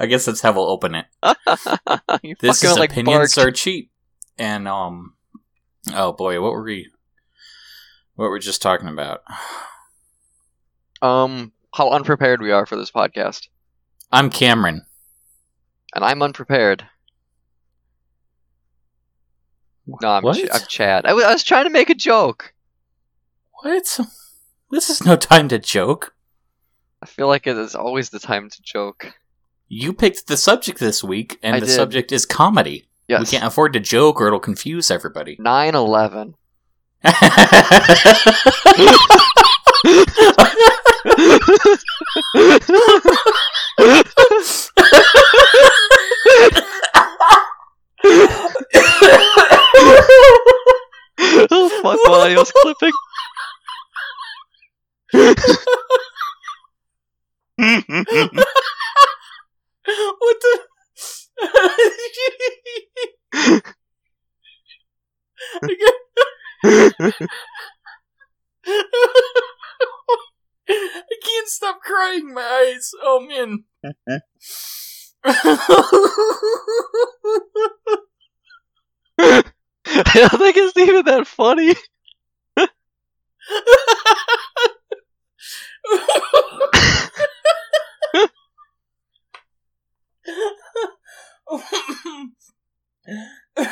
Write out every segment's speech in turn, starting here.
I guess that's how we'll open it. This is like opinions bark. are cheap, and um, oh boy, what were we, what were we just talking about? Um, how unprepared we are for this podcast, I'm Cameron. and I'm unprepared. No, I'm, What? Ch- I'm Chad. I was, I was trying to make a joke. What? This is no time to joke. I feel like it is always the time to joke. You picked the subject this week, and I the did. subject is comedy. Yes. We can't afford to joke, or it'll confuse everybody. 9 11. oh, fuck, while I was clipping. what the? I can't stop crying. My eyes. Oh man. I don't think it's even that funny.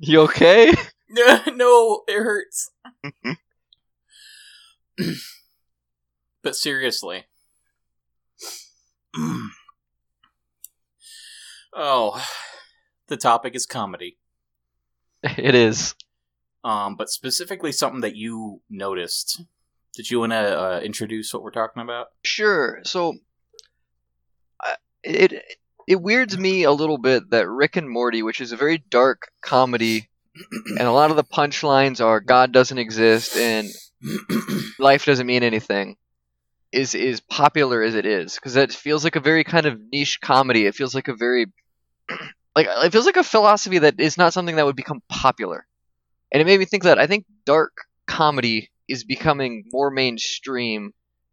You okay? no, it hurts. but seriously. oh, the topic is comedy. It is. Um, but specifically something that you noticed. Did you want to uh, introduce what we're talking about? Sure. So, I it it weirds me a little bit that Rick and Morty, which is a very dark comedy, and a lot of the punchlines are God doesn't exist and life doesn't mean anything, is is popular as it is because it feels like a very kind of niche comedy. It feels like a very like it feels like a philosophy that is not something that would become popular, and it made me think that I think dark comedy is becoming more mainstream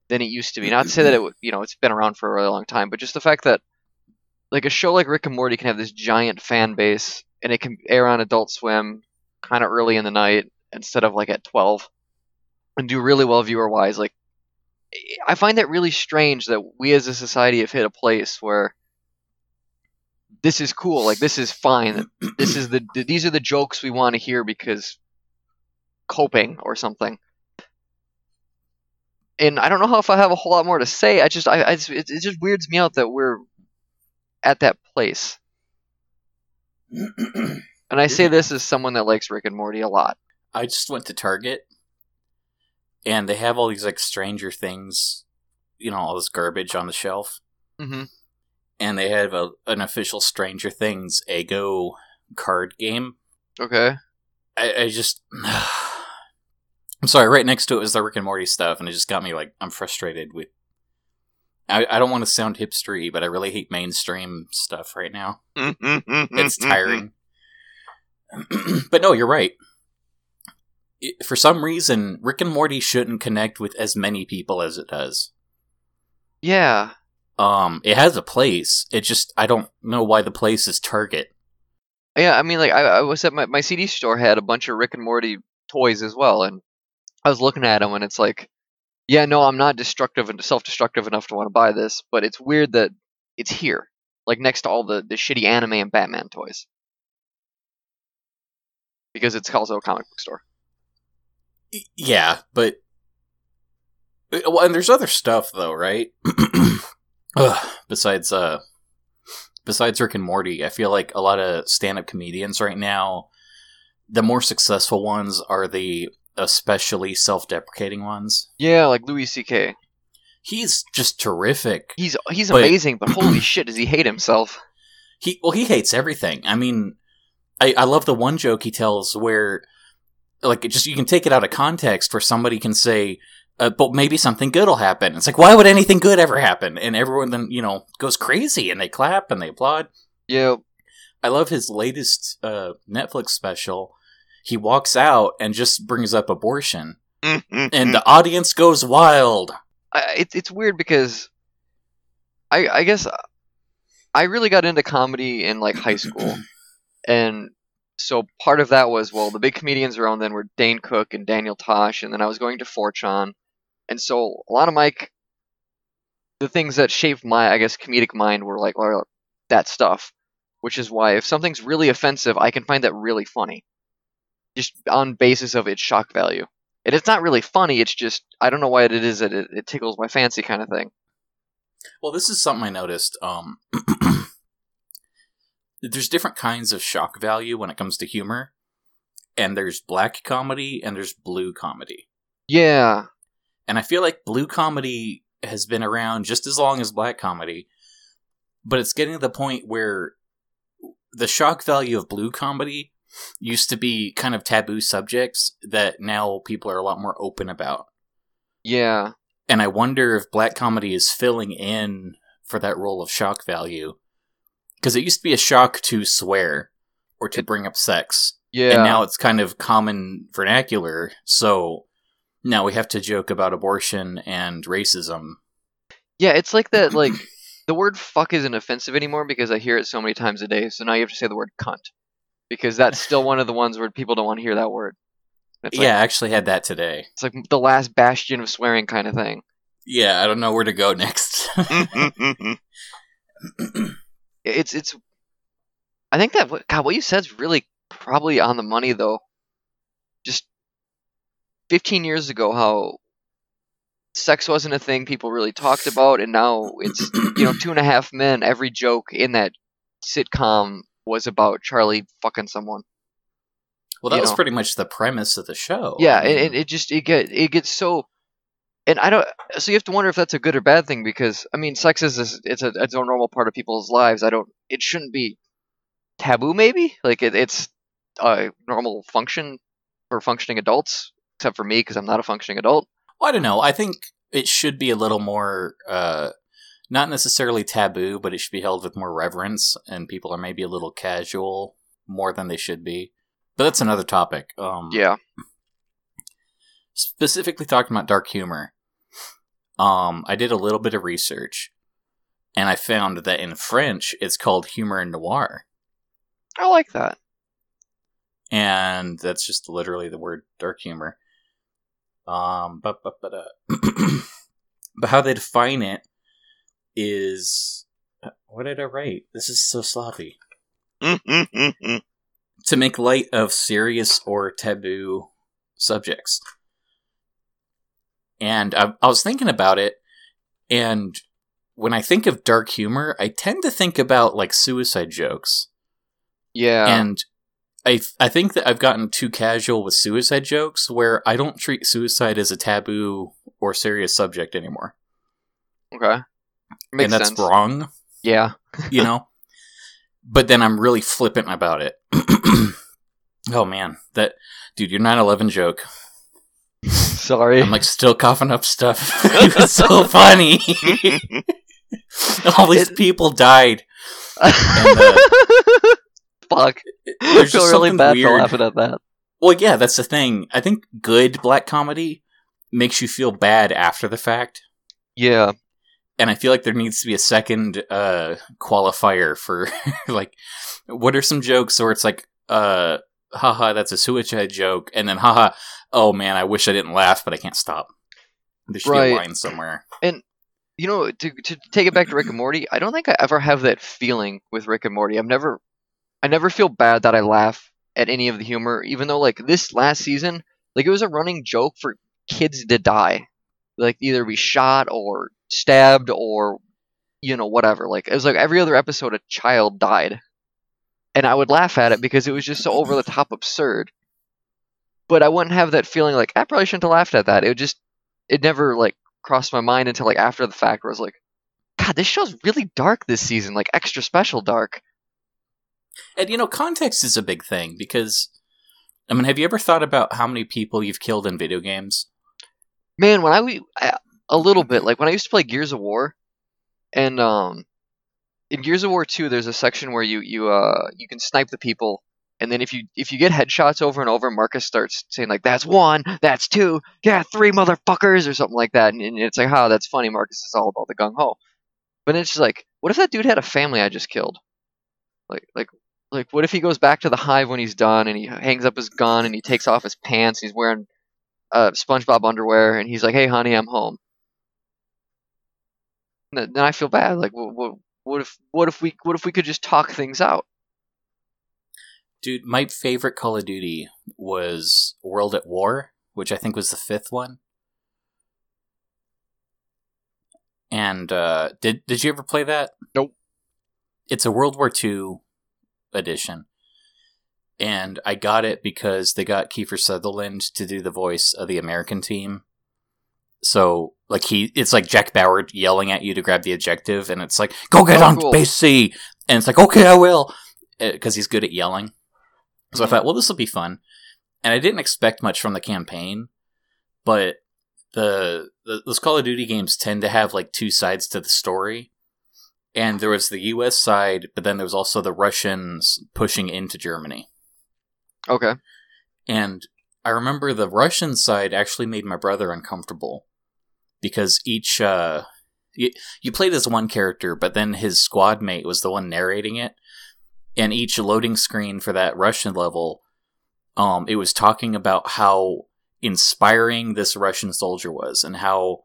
than it used to be. Not to say that it would, you know, it's been around for a really long time, but just the fact that like a show like Rick and Morty can have this giant fan base and it can air on Adult Swim kind of early in the night instead of like at 12 and do really well viewer wise. Like I find that really strange that we as a society have hit a place where this is cool, like this is fine. This is the these are the jokes we want to hear because coping or something and I don't know how if I have a whole lot more to say. I just, I, I it, it just weirds me out that we're at that place. And I say this as someone that likes Rick and Morty a lot. I just went to Target, and they have all these like Stranger Things, you know, all this garbage on the shelf, Mm-hmm. and they have a, an official Stranger Things Ego card game. Okay. I, I just, I'm sorry. Right next to it was the Rick and Morty stuff, and it just got me like I'm frustrated with. I, I don't want to sound hipstery, but I really hate mainstream stuff right now. It's tiring. but no, you're right. It- for some reason, Rick and Morty shouldn't connect with as many people as it does. Yeah. Um, it has a place. It just I don't know why the place is Target. Yeah, I mean, like, I, I was at my, my CD store had a bunch of Rick and Morty toys as well, and I was looking at them, and it's like, yeah, no, I'm not destructive and self-destructive enough to want to buy this, but it's weird that it's here, like next to all the, the shitty anime and Batman toys. Because it's also a comic book store. Yeah, but uh, well, and there's other stuff though, right? Ugh, besides uh, besides Rick and Morty, I feel like a lot of stand-up comedians right now, the more successful ones are the especially self-deprecating ones. Yeah, like Louis C.K. He's just terrific. He's he's But- amazing, but holy shit, does he hate himself? He well, he hates everything. I mean, I I love the one joke he tells where, like, just you can take it out of context, where somebody can say, uh, "But maybe something good will happen." It's like, why would anything good ever happen? And everyone then you know goes crazy and they clap and they applaud. Yeah, I love his latest uh, Netflix special. He walks out and just brings up abortion, mm-hmm. and the mm-hmm. audience goes wild. I, it's it's weird because I I guess I really got into comedy in like high school, and so part of that was well, the big comedians around then were Dane Cook and Daniel Tosh, and then I was going to 4chan, and so a lot of my the things that shaped my I guess comedic mind were like well, that stuff, which is why if something's really offensive, I can find that really funny, just on basis of its shock value. And it's not really funny. It's just I don't know why it is that it, it tickles my fancy kind of thing. Well, this is something I noticed. Um, there's different kinds of shock value when it comes to humor, and there's black comedy and there's blue comedy. Yeah, And I feel like blue comedy has been around just as long as black comedy, but it's getting to the point where the shock value of blue comedy used to be kind of taboo subjects that now people are a lot more open about. yeah. And I wonder if black comedy is filling in for that role of shock value. Because it used to be a shock to swear or to bring up sex. Yeah. And now it's kind of common vernacular. So now we have to joke about abortion and racism. yeah, it's like that like the word fuck isn't offensive anymore because I hear it so many times a day. So now you have to say the word cunt. Because that's still one of the ones where people don't want to hear that word. It's like, yeah, I actually had that today. It's like the last bastion of swearing kind of thing. Yeah, I don't know where to go next. It's it's I think that what- God, what you said's really probably on the money though. Just 15 years ago how sex wasn't a thing people really talked about and now it's you know two and a half men every joke in that sitcom was about charlie fucking someone well, that You was know. pretty much the premise of the show. yeah I mean, and, and it just it get it gets so and i don't so you have to wonder if that's a good or bad thing because i mean sex is a, it's a it's a normal part of people's lives i don't it shouldn't be taboo maybe like it, it's a normal function for functioning adults except for me because i'm not a functioning adult Well, I don't know. I think it should be a little more, uh, not necessarily taboo, but it should be held with more reverence, and people are maybe a little casual more than they should be. But that's another topic. Um, yeah Specifically talking about dark humor, um, I did a little bit of research, and I found that in French it's called humor noir, i like that and that's just literally the word dark humor. Um, but but but uh, but how they define it is what did I write? This is so sloppy. To make light of serious or taboo subjects. And I, I was thinking about it, and when I think of dark humor, I tend to think about like suicide jokes. yeah and I I think that I've gotten too casual with suicide jokes where I don't treat suicide as a taboo or serious subject anymore. okay makes and that's sense wrong, yeah you know? but then I'm really flippant about it. oh man, that dude, your 9/11 joke. sorry I'm like still coughing up stuff. it was so funny. All these It- people died. Uh, fuck I There's feel just really bad for laughing at that Well, yeah, that's the thing. I think good black comedy makes you feel bad after the fact. yeah And I feel like there needs to be a second uh, qualifier for like, what are some jokes where it's like, uh, haha, that's a suicide joke, and then haha, oh man, I wish I didn't laugh, but I can't stop. There should be a line somewhere. And you know, to to take it back to Rick and Morty, I don't think I ever have that feeling with Rick and Morty. I've never, I never feel bad that I laugh at any of the humor, even though like this last season, like it was a running joke for kids to die, like either be shot or stabbed or, you know, whatever. Like it was like every other episode, a child died, and I would laugh at it because it was just so over the top absurd. But I wouldn't have that feeling like I probably shouldn't have laughed at that. It just, it never like crossed my mind until like after the fact where I was like, God, this show's really dark this season, like extra special dark. And you know, context is a big thing because, I mean, have you ever thought about how many people you've killed in video games? Man, when I, we- I a little bit like when I used to play Gears of War, and um, in Gears of War two, there's a section where you you uh you can snipe the people, and then if you if you get headshots over and over, Marcus starts saying like that's one, that's two, yeah, three motherfuckers or something like that, and, and it's like, oh, that's funny. Marcus is all about the gung ho. But it's just like, what if that dude had a family I just killed? Like, like, like, what if he goes back to the hive when he's done and he hangs up his gun and he takes off his pants he's wearing uh, SpongeBob underwear and he's like, "Hey, honey, I'm home." Then then I feel bad. Like, what, what, what if, what if we, what if we could just talk things out? Dude, my favorite Call of Duty was World at War, which I think was the fifth one. And uh, did did you ever play that? Nope. It's a World War II edition, and I got it because they got Kiefer Sutherland to do the voice of the American team. So, like he, it's like Jack Bauer yelling at you to grab the objective, and it's like, "Go get Oh, on cool. base C," and it's like, "Okay, I will," because he's good at yelling. So I Mhm. thought, well, this will be fun, and I didn't expect much from the campaign, but the, the those Call of Duty games tend to have like two sides to the story, and there was the U.S. side, but then there was also the Russians pushing into Germany, Okay. and I remember the Russian side actually made my brother uncomfortable because each uh, you, you played as one character, but then his squad mate was the one narrating it, and each loading screen for that Russian level, um, it was talking about how inspiring this Russian soldier was, and how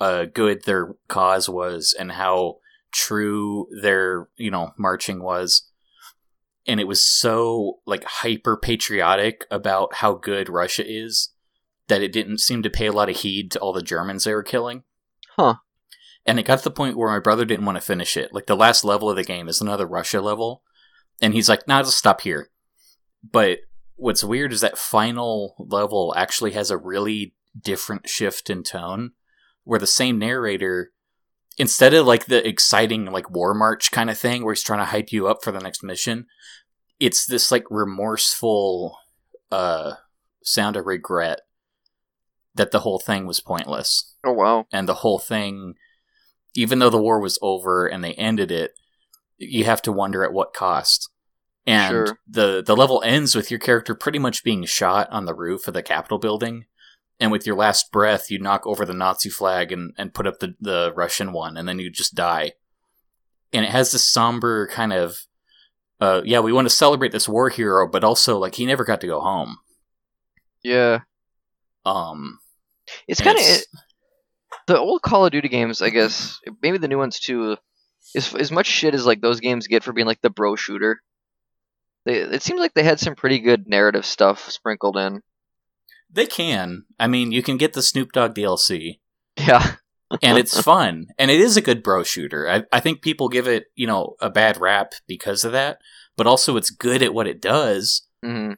uh, good their cause was, and how true their you know marching was. And it was so like hyper patriotic about how good Russia is that it didn't seem to pay a lot of heed to all the Germans they were killing. Huh. And it got to the point where my brother didn't want to finish it. Like the last level of the game is another Russia level, and he's like, "Nah, just stop here." But what's weird is that final level actually has a really different shift in tone, where the same narrator instead of like the exciting like war march kind of thing where he's trying to hype you up for the next mission it's this like remorseful uh sound of regret that the whole thing was pointless Oh wow. and the whole thing even though the war was over and they ended it you have to wonder at what cost and Sure. the the level ends with your character pretty much being shot on the roof of the capitol building and with your last breath you knock over the nazi flag and, and put up the, the russian one and then you just die and it has this somber kind of uh, yeah we want to celebrate this war hero but also like he never got to go home Yeah. Um It's kind of it's- the old Call of Duty games, I guess, maybe the new ones too. Is as much shit as like those games get for being like the bro shooter. They, it seems like they had some pretty good narrative stuff sprinkled in. they can i mean you can get the snoop dogg dlc Yeah. and it's fun and it is a good bro shooter I, I think people give it you know a bad rap because of that but also it's good at what it does hmm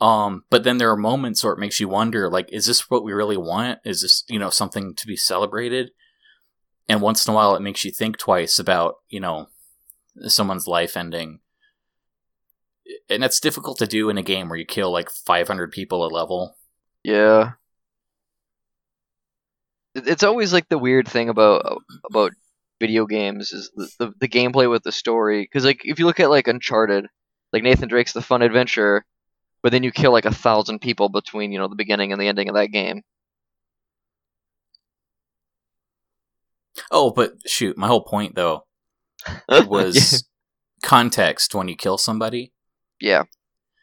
um but then there are moments where it makes you wonder like is this what we really want is this you know something to be celebrated and once in a while it makes you think twice about you know someone's life ending and that's difficult to do in a game where you kill like 500 people a level Yeah. It's always like the weird thing about about video games is the, the, the gameplay with the story. Because like if you look at like Uncharted, like Nathan Drake's The Fun Adventure, but then you kill like a thousand people between you know the beginning and the ending of that game. oh but shoot my whole point though was context when you kill somebody yeah.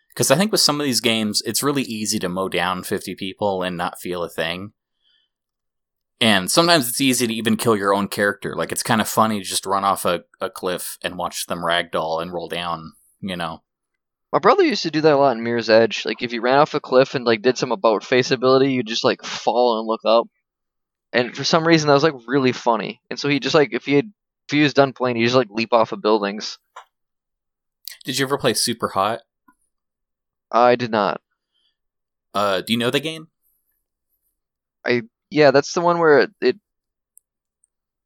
because I think with some of these games, it's really easy to mow down 50 people and not feel a thing. And sometimes it's easy to even kill your own character. Like, it's kind of funny to just run off a, a cliff and watch them ragdoll and roll down, you know? My brother used to do that a lot in Mirror's Edge. Like if you ran off a cliff and like did some about face ability, you just like fall and look up. And for some reason that was like really funny. And so he just like if he had if he was done playing, he just like leap off of buildings. Did you ever play Superhot? I did not. Uh, do you know the game? I yeah, that's the one where it,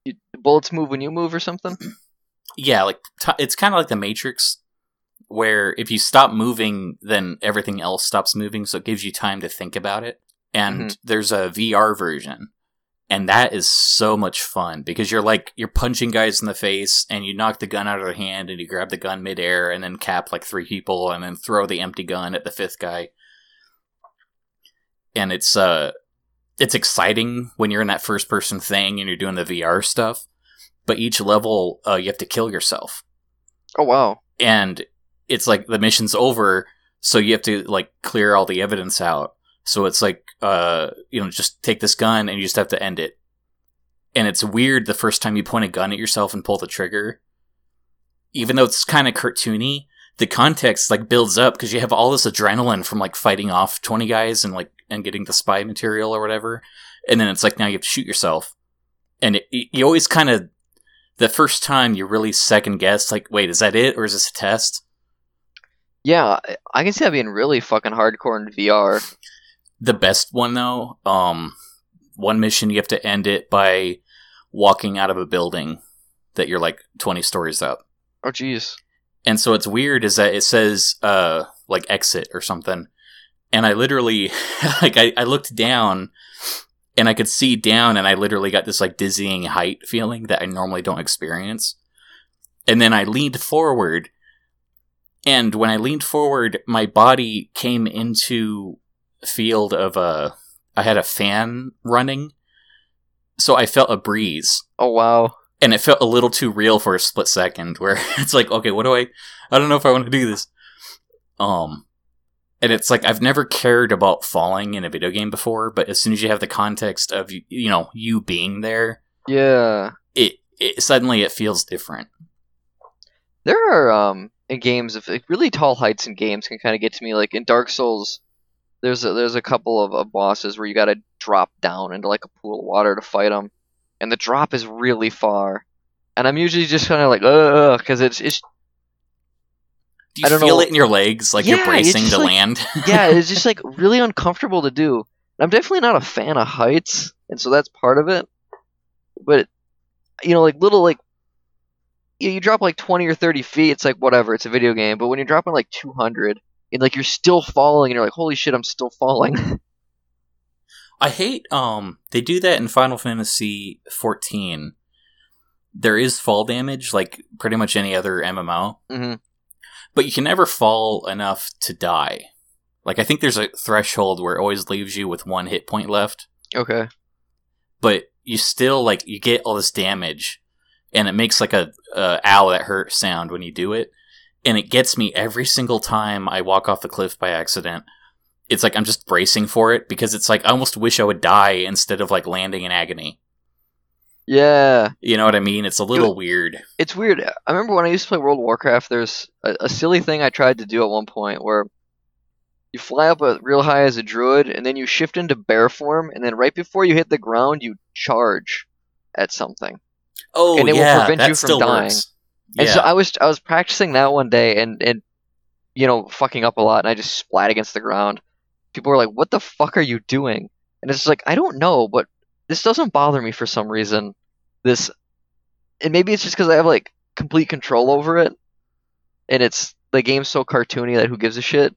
it bullets move when you move or something. Yeah, like, t- it's kind of like the Matrix, where if you stop moving, then everything else stops moving, so it gives you time to think about it. And there's a VR version, and that is so much fun because you're like you're punching guys in the face, and you knock the gun out of their hand, and you grab the gun midair, and then cap like three people, and then throw the empty gun at the fifth guy. And it's uh, it's exciting when you're in that first person thing and you're doing the VR stuff. but each level uh, you have to kill yourself, Oh wow. and it's like the mission's over, so you have to like clear all the evidence out. So it's like, uh, you know, just take this gun and you just have to end it. And it's weird the first time you point a gun at yourself and pull the trigger. Even though it's kind of cartoony, the context like builds up because you have all this adrenaline from like fighting off 20 guys and like and getting the spy material or whatever. And then it's like now you have to shoot yourself. And it, you always kind of, the first time you really second guess, like, wait, is that it or is this a test? Yeah, I- can see that being really fucking hardcore in VR. the best one though um one mission you have to end it by walking out of a building that you're like 20 stories up Oh jeez. and so it's weird is that it says uh like exit or something and i literally like I, I looked down and i could see down and i literally got this like dizzying height feeling that i normally don't experience and then i leaned forward and when i leaned forward my body came into field of a i had a fan running so i felt a breeze Oh wow. and it felt a little too real for a split second where it's like okay what do i i don't know if i want to do this um and it's like i've never cared about falling in a video game before but as soon as you have the context of you you know you being there Yeah. it, it suddenly it feels different There are um in games if like, really tall heights in games can kind of get to me. Like in Dark Souls, there's a, there's a couple of, of bosses where you got to drop down into like a pool of water to fight them, and the drop is really far. And I'm usually just kind of like, ugh, because it's it's do you I don't feel know. it in your legs like Yeah, you're bracing to like- land yeah, it's just like really uncomfortable to do. I'm definitely not a fan of heights, and so that's part of it. But you know, like little like you, you drop like 20 or 30 feet, it's like whatever, it's a video game. But when you're dropping like 200, and like you're still falling, and you're like, holy shit, I'm still falling. I hate um they do that in Final Fantasy 14. There is fall damage like pretty much any other MMO, hmm but you can never fall enough to die. Like I think there's a threshold where it always leaves you with one hit point left, Okay. but you still like you get all this damage and it makes like a, a ow that hurt sound when you do it and it gets me every single time I walk off the cliff by accident. It's like I'm just bracing for it because it's like I almost wish I would die instead of like landing in agony. Yeah, You know what I mean? It's a little weird. it's weird. I remember when I used to play World of Warcraft. There's a, a silly thing I tried to do at one point where you fly up a real high as a druid, and then you shift into bear form, and then right before you hit the ground, you charge at something. Oh, And it will yeah, prevent that you from dying. works. And Yeah. so I was I was practicing that one day, and and you know fucking up a lot, and I just splat against the ground. People were like, "What the fuck are you doing?" And it's just like I don't know, but this doesn't bother me for some reason. This, and maybe it's just because I have like complete control over it, and it's the game's so cartoony that who gives a shit.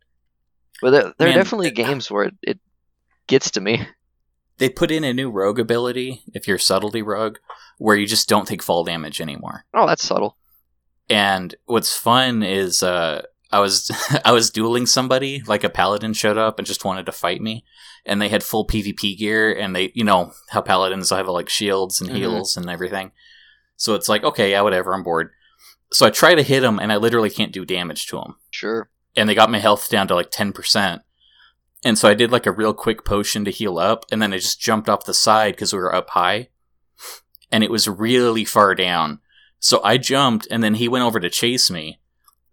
But there, there are Man, definitely uh, games where it, it gets to me. they put in a new rogue ability if you're subtlety rogue where you just don't take fall damage anymore. Oh, that's subtle. And what's fun is uh I was I was dueling somebody, like a paladin showed up and just wanted to fight me. And they had full PvP gear and they you know how paladins have like shields and Mhm. heals and everything. So it's like, okay, yeah, whatever, I'm bored. So I try to hit him and I literally can't do damage to him. Sure. And they got my health down to like 10%. And so I did like a real quick potion to heal up and then I just jumped off the side because we were up high. And it was really far down. So I jumped and then he went over to chase me.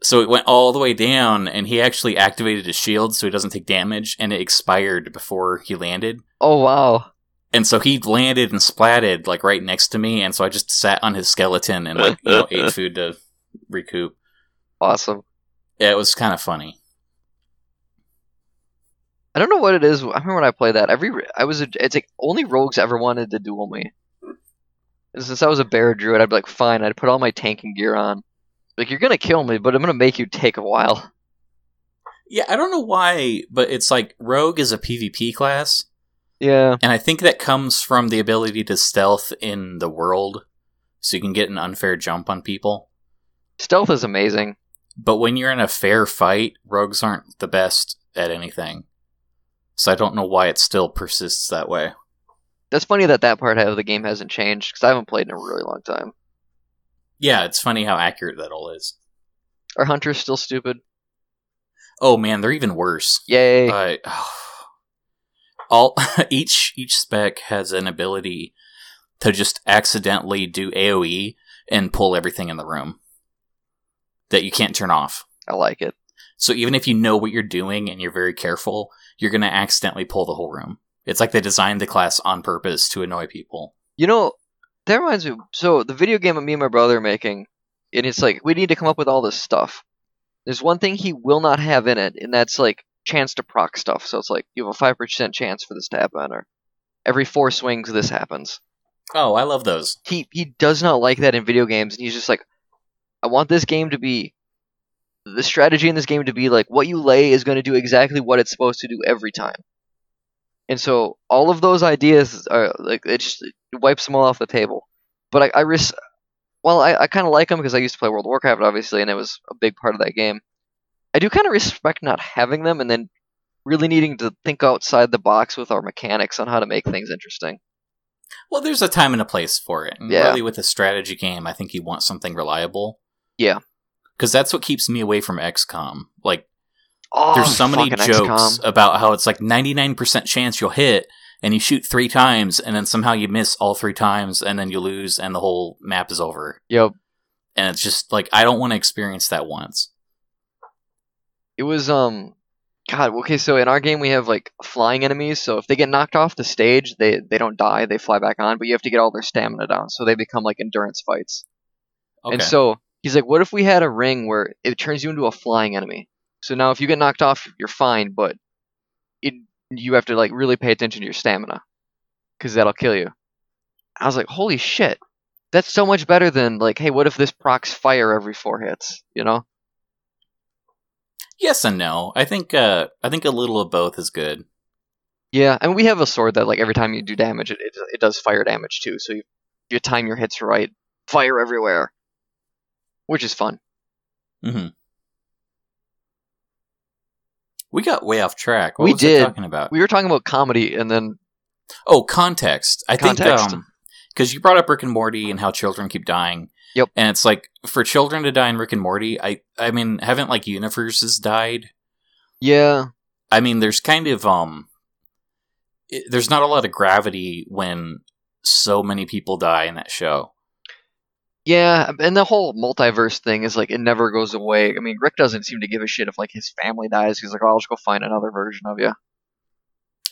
So it went all the way down and he actually activated his shield so he doesn't take damage and it expired before he landed. Oh wow. And so he landed and splatted like right next to me and so I just sat on his skeleton and like, you know, ate food to recoup. Awesome. Yeah, it was kind of funny. I don't know what it is. I remember when I played that. Every I was a, it's like only rogues ever wanted to duel me. And since I was a bear druid, I'd be like, fine. I'd put all my tanking gear on. Like you're gonna kill me, but I'm gonna make you take a while. Yeah, I don't know why, but it's like Rogue is a PvP class, Yeah. and I think that comes from the ability to stealth in the world, so you can get an unfair jump on people. Stealth is amazing. But when you're in a fair fight, rogues aren't the best at anything. So I don't know why it still persists that way. That's funny that that part of the game hasn't changed because I haven't played in a really long time. Yeah, it's funny how accurate that all is. Are hunters still stupid? Oh man, they're even worse. Yay! Uh, all each each spec has an ability to just accidentally do AOE and pull everything in the room that you can't turn off. I like it. So even if you know what you're doing and you're very careful, you're going to accidentally pull the whole room. It's like they designed the class on purpose to annoy people. You know, that reminds me. So the video game that me and my brother are making, and it's like we need to come up with all this stuff. There's one thing he will not have in it, and that's like chance to proc stuff. So it's like you have a five percent chance for this to happen, or every four swings this happens. Oh, I love those. He he does not like that in video games, and he's just like, I want this game to be the strategy in this game to be like what you lay is going to do exactly what it's supposed to do every time. And so all of those ideas are like it just it wipes them all off the table. But I, I risk. Well, I, I kind of like them because I used to play World of Warcraft, obviously, and it was a big part of that game. I do kind of respect not having them, and then really needing to think outside the box with our mechanics on how to make things interesting. Well, there's a time and a place for it. And Yeah. really, with a strategy game, I think you want something reliable. Yeah. Because that's what keeps me away from XCOM. Like, Oh, there's so many jokes XCOM. about how it's like 99% chance you'll hit, and you shoot three times, and then somehow you miss all three times, and then you lose, and the whole map is over. Yep. And it's just like, I don't want to experience that once. It was um God, okay, so in our game we have like flying enemies, so if they get knocked off the stage, they they don't die, they fly back on, but you have to get all their stamina down, so they become like endurance fights. Okay. And so he's like, What if we had a ring where it turns you into a flying enemy? So now if you get knocked off, you're fine, but it you have to like really pay attention to your stamina. Cause that'll kill you. I was like, Holy shit. That's so much better than like, hey, what if this procs fire every four hits? You know? yes and no. I think, uh, I think a little of both is good. Yeah, and we have a sword that like every time you do damage, it it, it does fire damage too. So you you time your hits right, fire everywhere, which is fun. hmm We got way off track. What We was I talking about? We were talking about comedy, and then Oh, context. I Context. think because you brought up Rick and Morty and how children keep dying. Yep. And it's like for children to die in Rick and Morty, I I mean, haven't like universes died? yeah, I mean, there's kind of um, it, there's not a lot of gravity when so many people die in that show. Yeah, and the whole multiverse thing is like it never goes away. I mean, Rick doesn't seem to give a shit if like his family dies. He's like, oh, I'll just go find another version of you.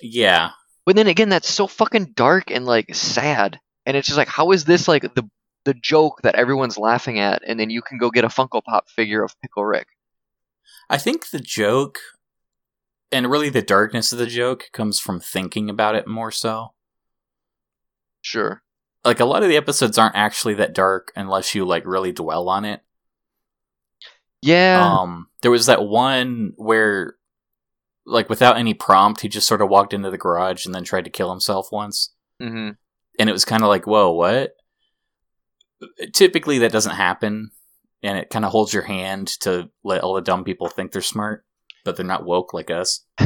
Yeah. But then again, that's so fucking dark and like sad, and it's just like, how is this like the the joke that everyone's laughing at, and then you can go get a Funko Pop figure of Pickle Rick? I think the joke, and really the darkness of the joke, comes from thinking about it more so. Sure. Like a lot of the episodes aren't actually that dark unless you like really dwell on it. Yeah. Um, there was that one where, like, without any prompt, he just sort of walked into the garage and then tried to kill himself once, mm-hmm. and it was kind of like, whoa, what? Typically, that doesn't happen, and it kind of holds your hand to let all the dumb people think they're smart, but they're not woke like us.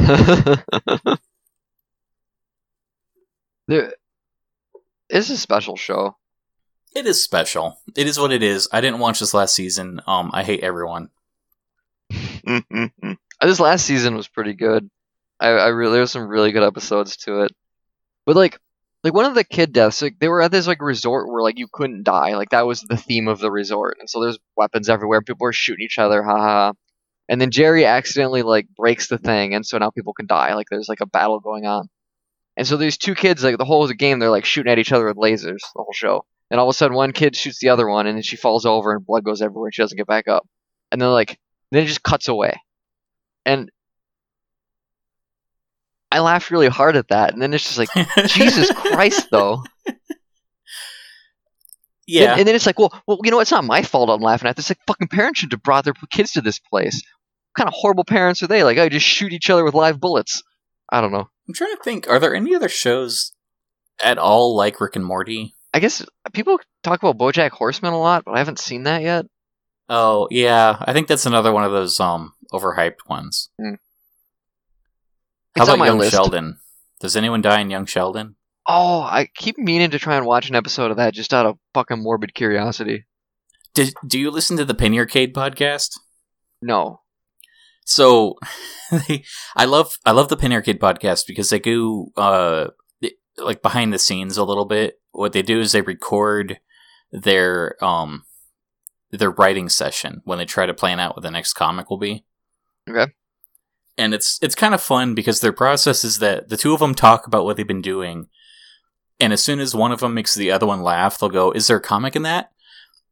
there, it's a special show. It is special. It is what it is. I didn't watch this last season. Um, I hate everyone. this last season was pretty good. I, I really there was some really good episodes to it. But like like one of the kid deaths, like they were at this like resort where like you couldn't die. Like that was the theme of the resort. And so there's weapons everywhere, people are shooting each other, haha. And then Jerry accidentally like breaks the thing and so now people can die. Like there's like a battle going on. And so these two kids, like the whole game, they're like shooting at each other with lasers the whole show. And all of a sudden one kid shoots the other one and then she falls over and blood goes everywhere and she doesn't get back up. And then like then it just cuts away. And I laughed really hard at that, and then it's just like, Jesus Christ, though. Yeah. And, and then it's like, well, well, you know, it's not my fault I'm laughing at this. Like, fucking parents should have brought their kids to this place. What kind of horrible parents are they? Like, oh, just shoot each other with live bullets. I don't know. I'm trying to think. Are there any other shows at all like Rick and Morty? I guess people talk about BoJack Horseman a lot, but I haven't seen that yet. Oh yeah, I think that's another one of those um overhyped ones. Hmm. How about Young list. Sheldon? Does anyone die in Young Sheldon? Oh, I keep meaning to try and watch an episode of that just out of fucking morbid curiosity. Did, do you listen to the Penny Arcade podcast? No. So, I love I love the Penny Arcade podcast because they go uh like behind the scenes a little bit. What they do is they record their um their writing session when they try to plan out what the next comic will be. Okay. And it's it's kind of fun because their process is that the two of them talk about what they've been doing, and as soon as one of them makes the other one laugh, they'll go, "Is there a comic in that?"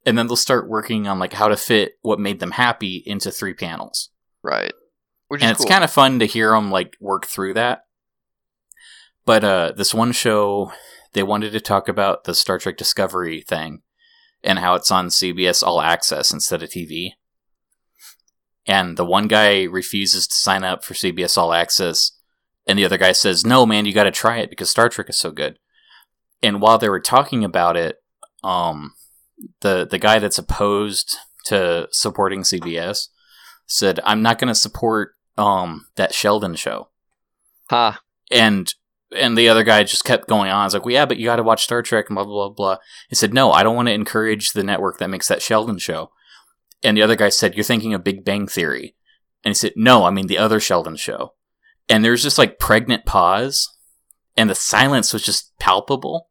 And then they'll start working on like how to fit what made them happy into three panels Right. Which and it's cool. kind of fun to hear them like work through that. But uh, this one show, they wanted to talk about the Star Trek Discovery thing and how it's on CBS All Access instead of TV. And the one guy refuses to sign up for CBS All Access, and the other guy says, "No, man, you got to try it because Star Trek is so good." And while they were talking about it, um, the the guy that's opposed to supporting CBS said, "I'm not going to support um that Sheldon show." Ha. And and the other guy just kept going on. I was like, "Well, yeah, but you got to watch Star Trek blah blah blah blah." He said, "No, I don't want to encourage the network that makes that Sheldon show." And the other guy said, "You're thinking of Big Bang Theory." And he said, "No, I mean the other Sheldon show." And there's just like pregnant pause, and the silence was just palpable.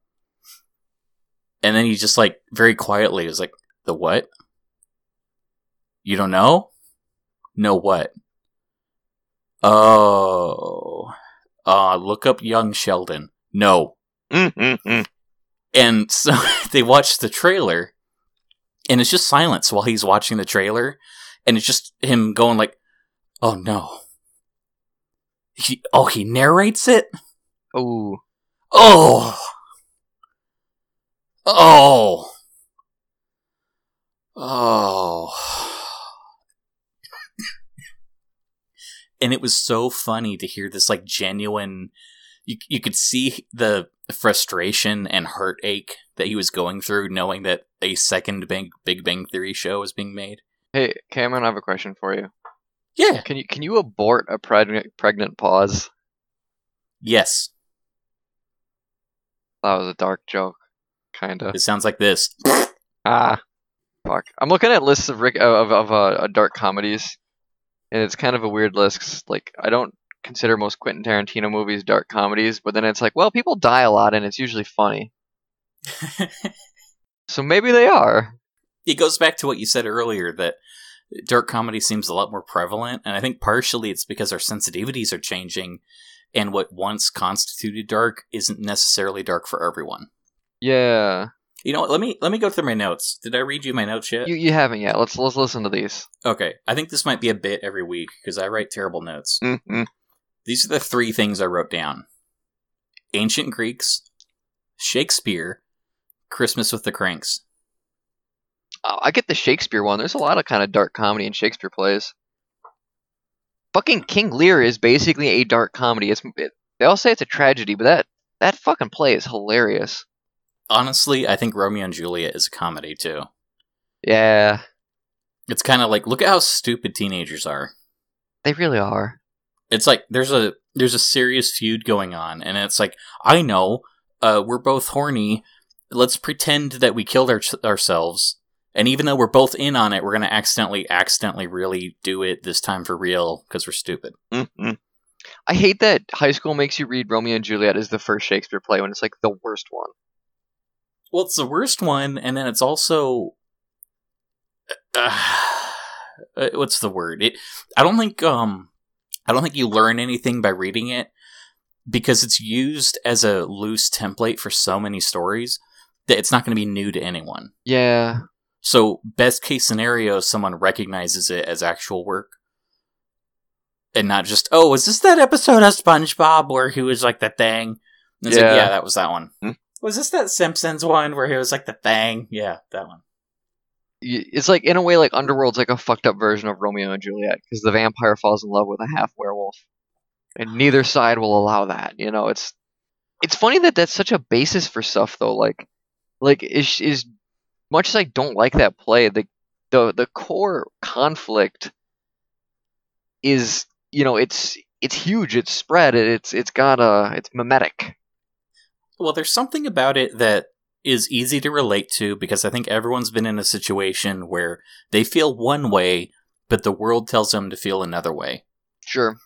And then he just like very quietly was like, "The what? You don't know? Know what? Oh, uh, look up young Sheldon. No, and so they watch the trailer, and it's just silence while he's watching the trailer, and it's just him going like, "Oh no." He, oh, he narrates it. Oh. Oh. Oh. Oh. And it was so funny to hear this like genuine you you could see the frustration and heartache that he was going through knowing that a second Big, Big Bang Theory show was being made. Hey, Cameron, I have a question for you. Yeah. Can you can you abort a pregnant pregnant pause? Yes. That was a dark joke, kinda. It sounds like this. Ah, fuck. I'm looking at lists of Rick of of uh, dark comedies, and it's kind of a weird list. like, I don't consider most Quentin Tarantino movies dark comedies, but then it's like, well, people die a lot, and it's usually funny. So maybe they are. it goes back to what you said earlier that dark comedy seems a lot more prevalent and i think partially it's because our sensitivities are changing and what once constituted dark isn't necessarily dark for everyone Yeah. You know what let me let me go through my notes did i read you my notes yet You you haven't yet. Let's let's listen to these. okay i think this might be a bit every week because i write terrible notes Mm-mm. these are the three things i wrote down ancient greeks shakespeare christmas with the cranks Oh, I get the Shakespeare one. There's a lot of kind of dark comedy in Shakespeare plays. Fucking King Lear is basically a dark comedy. It's it, they all say it's a tragedy, but that that fucking play is hilarious. Honestly i think romeo and juliet is a comedy too Yeah, it's kind of like look at how stupid teenagers are they really are. it's like there's a there's a serious feud going on and it's like i know uh, we're both horny let's pretend that we killed our- ourselves and even though we're both in on it we're going to accidentally accidentally really do it this time for real because we're stupid Mm-mm. I hate that high school makes you read Romeo and Juliet as the first Shakespeare play when it's like the worst one. Well it's the worst one and then it's also uh, uh, what's the word? It i don't think um i don't think you learn anything by reading it because it's used as a loose template for so many stories that it's not going to be new to anyone. Yeah, so best case scenario someone recognizes it as actual work and not just oh is this that episode of spongebob where he was like the thing? It's Yeah. like yeah that was that one. Hmm. Was this that simpsons one where he was like the thing yeah that one it's like in a way like Underworld's like a fucked up version of Romeo and Juliet because the vampire falls in love with a half werewolf, and neither side will allow that. You know, it's it's funny that that's such a basis for stuff though. Like, like is is much as I don't like that play, the the the core conflict is you know it's it's huge, it's spread, it's it's got a it's mimetic. Well there's something about it that is easy to relate to because I think everyone's been in a situation where they feel one way, but the world tells them to feel another way. Sure.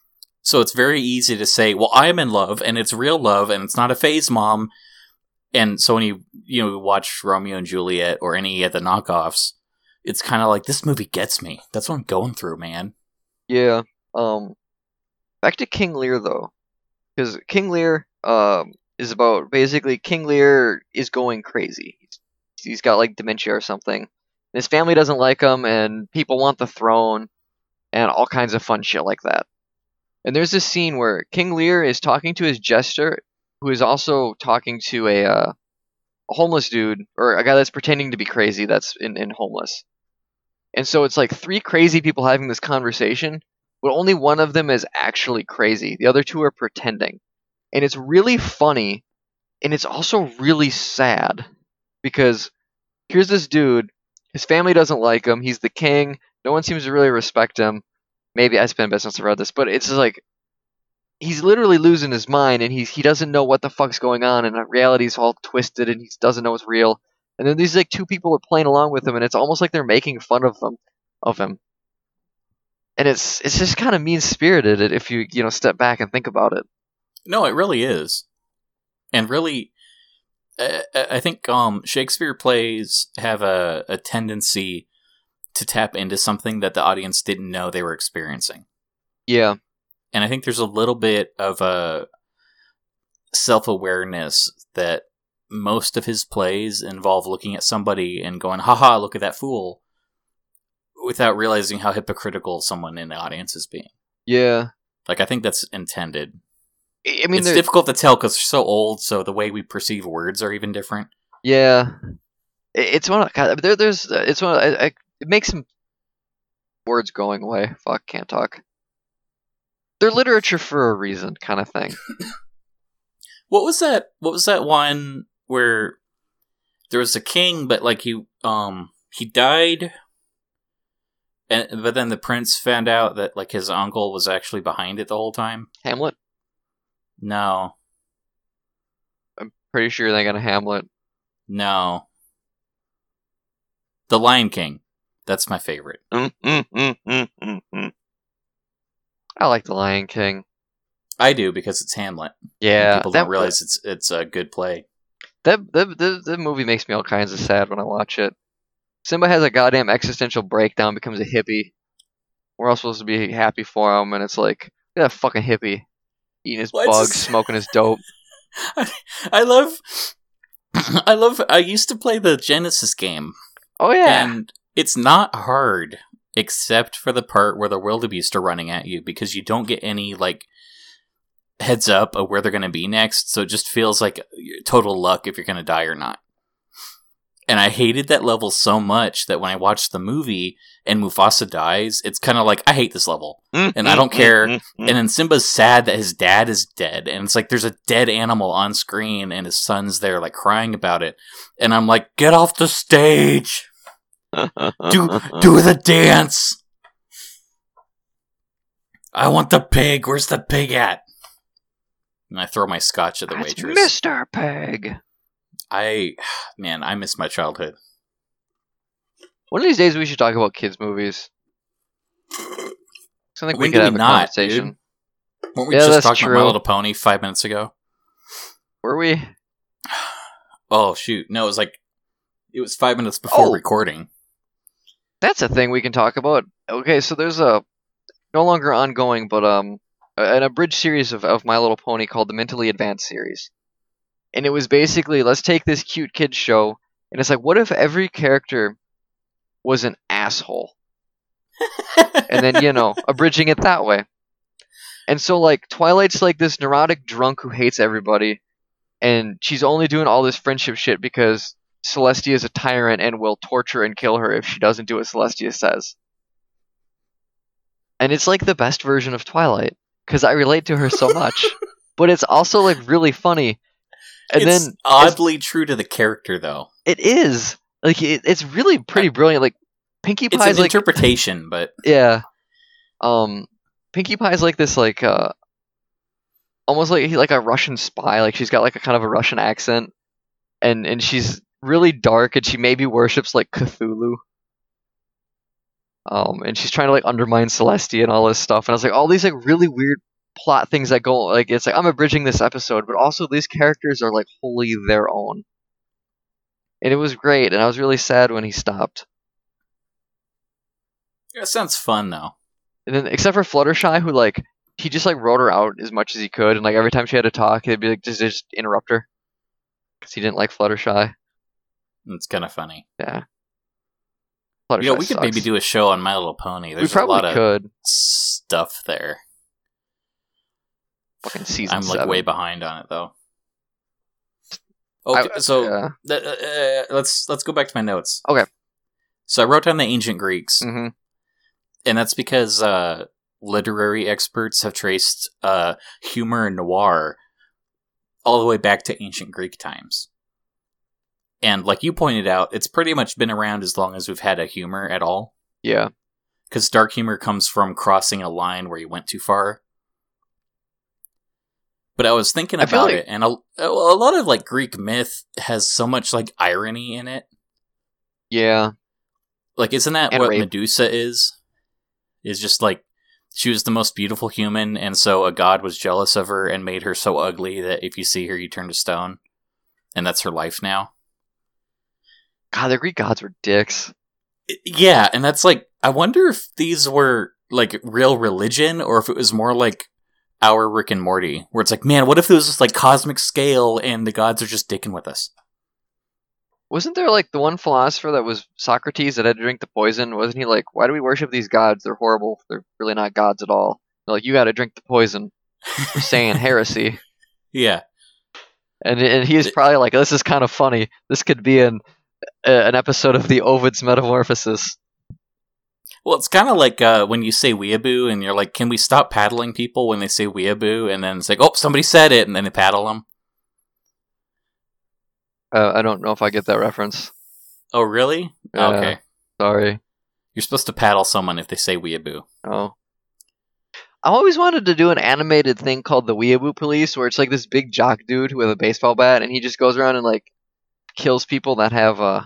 So it's very easy to say, "Well, I am in love, and it's real love, and it's not a phase, mom." And so when you you know watch Romeo and Juliet or any of the knockoffs, it's kind of like this movie gets me. That's what I'm going through, man. Yeah. Um, back to King Lear though, because King Lear um is about basically King Lear is going crazy. He's, he's got like dementia or something. His family doesn't like him, and people want the throne, and all kinds of fun shit like that. And there's this scene where King Lear is talking to his jester, who is also talking to a, uh, a homeless dude or a guy that's pretending to be crazy that's in, in homeless. And so it's like three crazy people having this conversation, but only one of them is actually crazy. The other two are pretending. And it's really funny, and it's also really sad because here's this dude, his family doesn't like him, he's the king, no one seems to really respect him. Maybe I spend best to read this, but it's like he's literally losing his mind and he's he doesn't know what the fuck's going on and reality's all twisted and he doesn't know what's real. And then these like two people are playing along with him and it's almost like they're making fun of them of him. And it's it's just kind of mean spirited if you you know step back and think about it. No, it really is, and really, I, I think um, Shakespeare plays have a, a tendency to tap into something that the audience didn't know they were experiencing. Yeah, and I think there's a little bit of a self awareness that most of his plays involve looking at somebody and going, haha, look at that fool, without realizing how hypocritical someone in the audience is being. Yeah. Like, I think that's intended. I mean, it's difficult to tell because they're so old, so the way we perceive words are even different. Yeah. It's one of there, there's it's one of, I, I, it makes some words going away. Fuck, can't talk. They're literature for a reason, kind of thing. what was that? What was that one where there was a king, but like he um he died, and but then the prince found out that like his uncle was actually behind it the whole time. Hamlet. No. I'm pretty sure they got a Hamlet. No. The Lion King. That's my favorite. Mm, mm, mm, I like The Lion King. I do because it's Hamlet. Yeah, people don't realize it's it's a good play. That the, the the movie makes me all kinds of sad when I watch it. Simba has a goddamn existential breakdown, becomes a hippie. We're all supposed to be happy for him, and it's like, look at that fucking hippie eating his well, bugs, just... smoking his dope. I, I love, I love. I used to play the Genesis game. Oh yeah, and it's not hard except for the part where the wildebeest are running at you because you don't get any like heads up of where they're going to be next. So it just feels like uh, total luck if you're going to die or not. And I hated that level so much that when I watched the movie and Mufasa dies, it's kind of like, I hate this level. Mm, and I don't mm, mm, care. and then Simba's sad that his dad is dead. And it's like there's a dead animal on screen and his son's there, like crying about it. And I'm like, get off the stage! do, do the dance! I want the pig. Where's the pig at? And I throw my scotch at the That's waitress. Mr. Pig. I, man, I miss my childhood. One of these days we should talk about kids' movies. I think we could have we a not, conversation. Dude? Weren't we Yeah, just talking true. about My Little Pony five minutes ago? Were we? Oh shoot! No, it was like it was five minutes before Oh. recording. That's a thing we can talk about. Okay, so there's a no longer ongoing, but um, an abridged series of, of My Little Pony called the Mentally Advanced series, and it was basically let's take this cute kid show, and it's like, what if every character was an asshole, and then you know, abridging it that way. And so like Twilight's like this neurotic drunk who hates everybody, and she's only doing all this friendship shit because Celestia is a tyrant and will torture and kill her if she doesn't do what Celestia says. And it's like the best version of Twilight because I relate to her so much, but it's also like really funny. And it's then oddly true to the character, though. it is like it, it's really pretty brilliant. Like Pinkie It's Pie's an like interpretation, but yeah, um, Pinkie Pie's like this like uh, almost like like a Russian spy. Like she's got like a kind of a Russian accent, and and she's really dark, and she maybe worships like Cthulhu. Um, and she's trying to like undermine Celestia and all this stuff. And I was like, all these like really weird plot things that go like it's like I'm abridging this episode, but also these characters are like wholly their own. And it was great, and I was really sad when he stopped. That sounds fun though. And then except for Fluttershy, who like he just like wrote her out as much as he could, and like every time she had to talk, he'd be like just just interrupt her because he didn't like Fluttershy. It's kind of funny. Yeah. Fluttershy we could sucks. maybe do a show on My Little Pony. We There's a lot of could. stuff there. Fucking season I'm like seven. way behind on it though. I- Okay, so yeah. th- uh, let's let's go back to my notes. Okay. So I wrote down the ancient Greeks, hmm and that's because uh, literary experts have traced uh, humor and noir all the way back to ancient Greek times. And like you pointed out, it's pretty much been around as long as we've had a humor at all. Yeah. Because dark humor comes from crossing a line where you went too far. But I was thinking about like- it, and a, a lot of like Greek myth has so much like irony in it. Yeah. Like, isn't that And what rape. Medusa is? Is just like she was the most beautiful human, and so a god was jealous of her and made her so ugly that if you see her, you turn to stone, and that's her life now. God, the Greek gods were dicks. Yeah, and that's like I wonder if these were like real religion or if it was more like our Rick and Morty, where it's like, man, what if it was just like cosmic scale and the gods are just dicking with us? Wasn't there like the one philosopher that was Socrates that had to drink the poison? Wasn't he like, why do we worship these gods? They're horrible. They're really not gods at all. They're like, you got to drink the poison. You're saying heresy. Yeah, And and he's probably like, this is kind of funny. This could be an uh, an episode of the Ovid's Metamorphosis. Well, it's kind of like uh, when you say weeaboo and you're like, can we stop paddling people when they say weeaboo? And then it's like, oh, somebody said it, and then they paddle them. Uh, I don't know if I get that reference. Oh, really? Yeah. Okay, Sorry. you're supposed to paddle someone if they say weeaboo. Oh. I always wanted to do an animated thing called the Weeaboo Police, where it's like this big jock dude with a baseball bat, and he just goes around and like kills people that have uh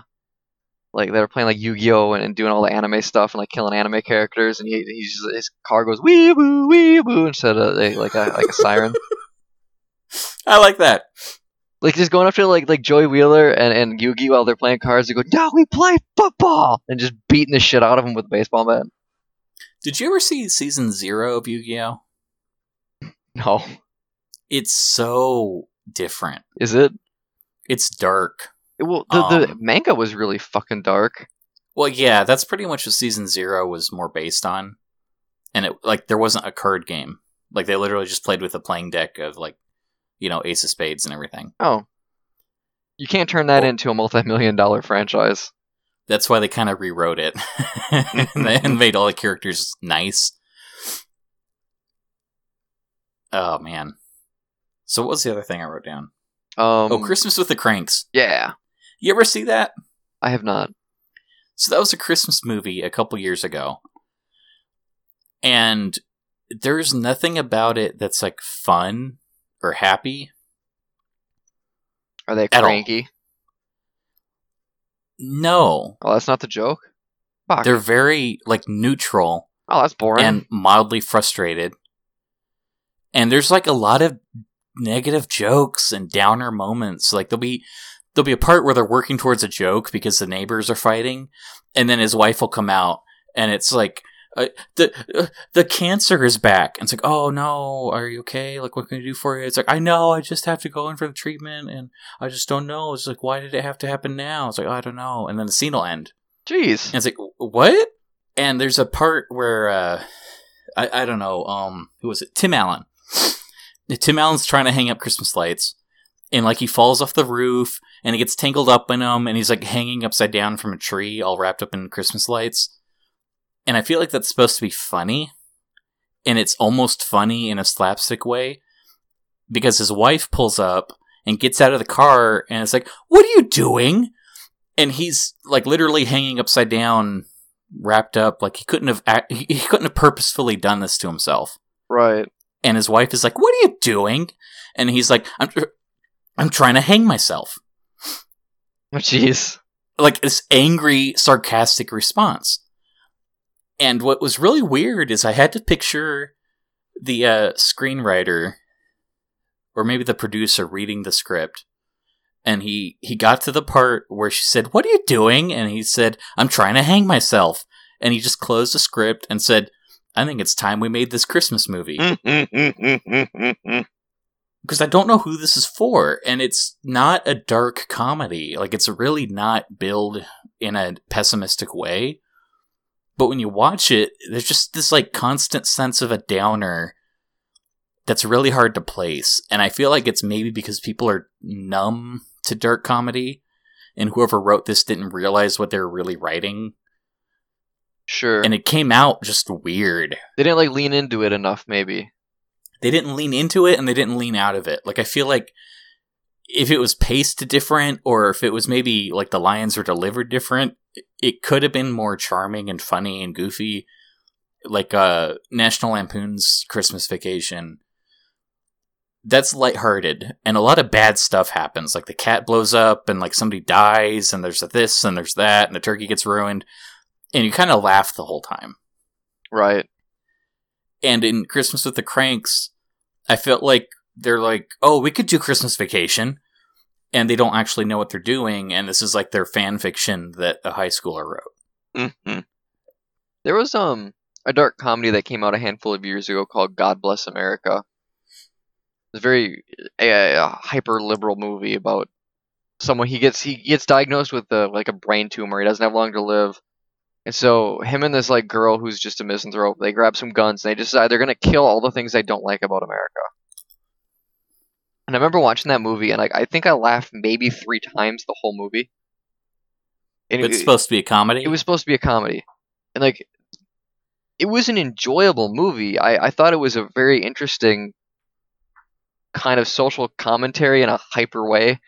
like that are playing like Yu-Gi-Oh and, and doing all the anime stuff and like killing anime characters, and he he's just, his car goes Weeaboo Weeaboo instead of like like a like a siren. I like that. like just going after like like Joey Wheeler and and Yugi while they're playing cards. They go, "No, we play football," and just beating the shit out of him with a baseball bat. Did you ever see season zero of Yu-Gi-Oh? No, It's so different. is it? It's dark. Well, the, the Um, manga was really fucking dark. Well, yeah, that's pretty much what season zero was more based on. And it like there wasn't a card game. Like they literally just played with a playing deck of like, you know, Ace of Spades and everything. Oh, you can't turn that Well- into a multi-million dollar franchise. That's why they kind of rewrote it and they- and made all the characters nice. Oh man. So what was the other thing I wrote down? Um, oh, Christmas with the Cranks. yeah, You ever see that? I have not. So that was a Christmas movie a couple years ago. And there's nothing about it that's like fun or happy. Are they cranky? No. Oh, that's not the joke. Fuck. They're very like neutral oh, that's boring. and mildly frustrated. And there's like a lot of negative jokes and downer moments. Like there'll be there'll be a part where they're working towards a joke because the neighbors are fighting, and then his wife will come out, and it's like uh, the uh, the cancer is back. And it's like, oh no, are you okay? Like, what can I do for you? It's like, I know, I just have to go in for the treatment, and I just don't know. It's like, why did it have to happen now? It's like, I don't know. And then the scene will end. Jeez. And it's like, what? And there's a part where uh, I I don't know, um, who was it? Tim Allen. Tim Allen's trying to hang up Christmas lights, and like he falls off the roof, and he gets tangled up in them, and he's like hanging upside down from a tree, all wrapped up in Christmas lights. And I feel like that's supposed to be funny, and it's almost funny in a slapstick way, because his wife pulls up and gets out of the car, and it's like, "What are you doing?" And he's like literally hanging upside down, wrapped up, like he couldn't have act- he he couldn't have purposefully done this to himself Right. and his wife is like, "What are you doing?" And he's like, "I'm, I'm trying to hang myself." Oh, jeez. like this angry, sarcastic response. And what was really weird is I had to picture the uh, screenwriter or maybe the producer reading the script. And he, he got to the part where she said, What are you doing? And he said, I'm trying to hang myself. And he just closed the script and said, I think it's time we made this Christmas movie. because I don't know who this is for, and it's not a dark comedy. Like it's really not billed in a pessimistic way. But when you watch it, there's just this like constant sense of a downer that's really hard to place. And I feel like it's maybe because people are numb to dark comedy, and whoever wrote this didn't realize what they were really writing. Sure. And it came out just weird. they didn't like lean into it enough, maybe. They didn't lean into it and they didn't lean out of it. Like I feel like if it was paced different or if it was maybe like the lines were delivered different, it could have been more charming and funny and goofy. Like uh National Lampoon's Christmas Vacation. That's lighthearted and a lot of bad stuff happens. Like the cat blows up and like somebody dies and there's a this and there's that and the turkey gets ruined. And you kind of laugh the whole time. Right. And in Christmas with the Cranks, I felt like they're like, oh, we could do Christmas Vacation. And they don't actually know what they're doing. And this is like their fan fiction that a high schooler wrote. hmm There was um a dark comedy that came out a handful of years ago called God Bless America. It's a very a, a hyper liberal movie about someone he gets he gets diagnosed with a, like a brain tumor. He doesn't have long to live. And so him and this like girl who's just a misanthrope, they grab some guns and they decide they're gonna kill all the things they don't like about America. And I remember watching that movie and like I think I laughed maybe three times the whole movie. And It's it- supposed to be a comedy. it was supposed to be a comedy and like it was an enjoyable movie i, I thought it was a very interesting kind of social commentary in a hyper way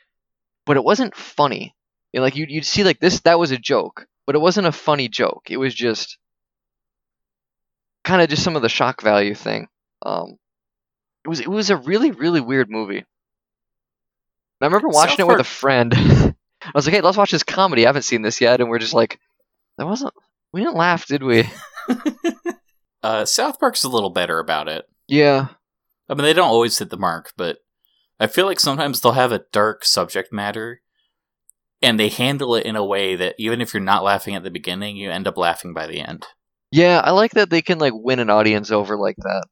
but it wasn't funny you know, like you'd, you'd see like this that was a joke but it wasn't a funny joke. It was just kind of just some of the shock value thing. Um it was it was a really really weird movie. I remember watching it with a friend. I was like hey let's watch this comedy. I haven't seen this yet. And we're just like that wasn't we didn't laugh did we? Uh, South Park's a little better about it. yeah. I mean, they don't always hit the mark, but I feel like sometimes they'll have a dark subject matter and they handle it in a way that even if you're not laughing at the beginning, you end up laughing by the end. yeah i like that they can like win an audience over like that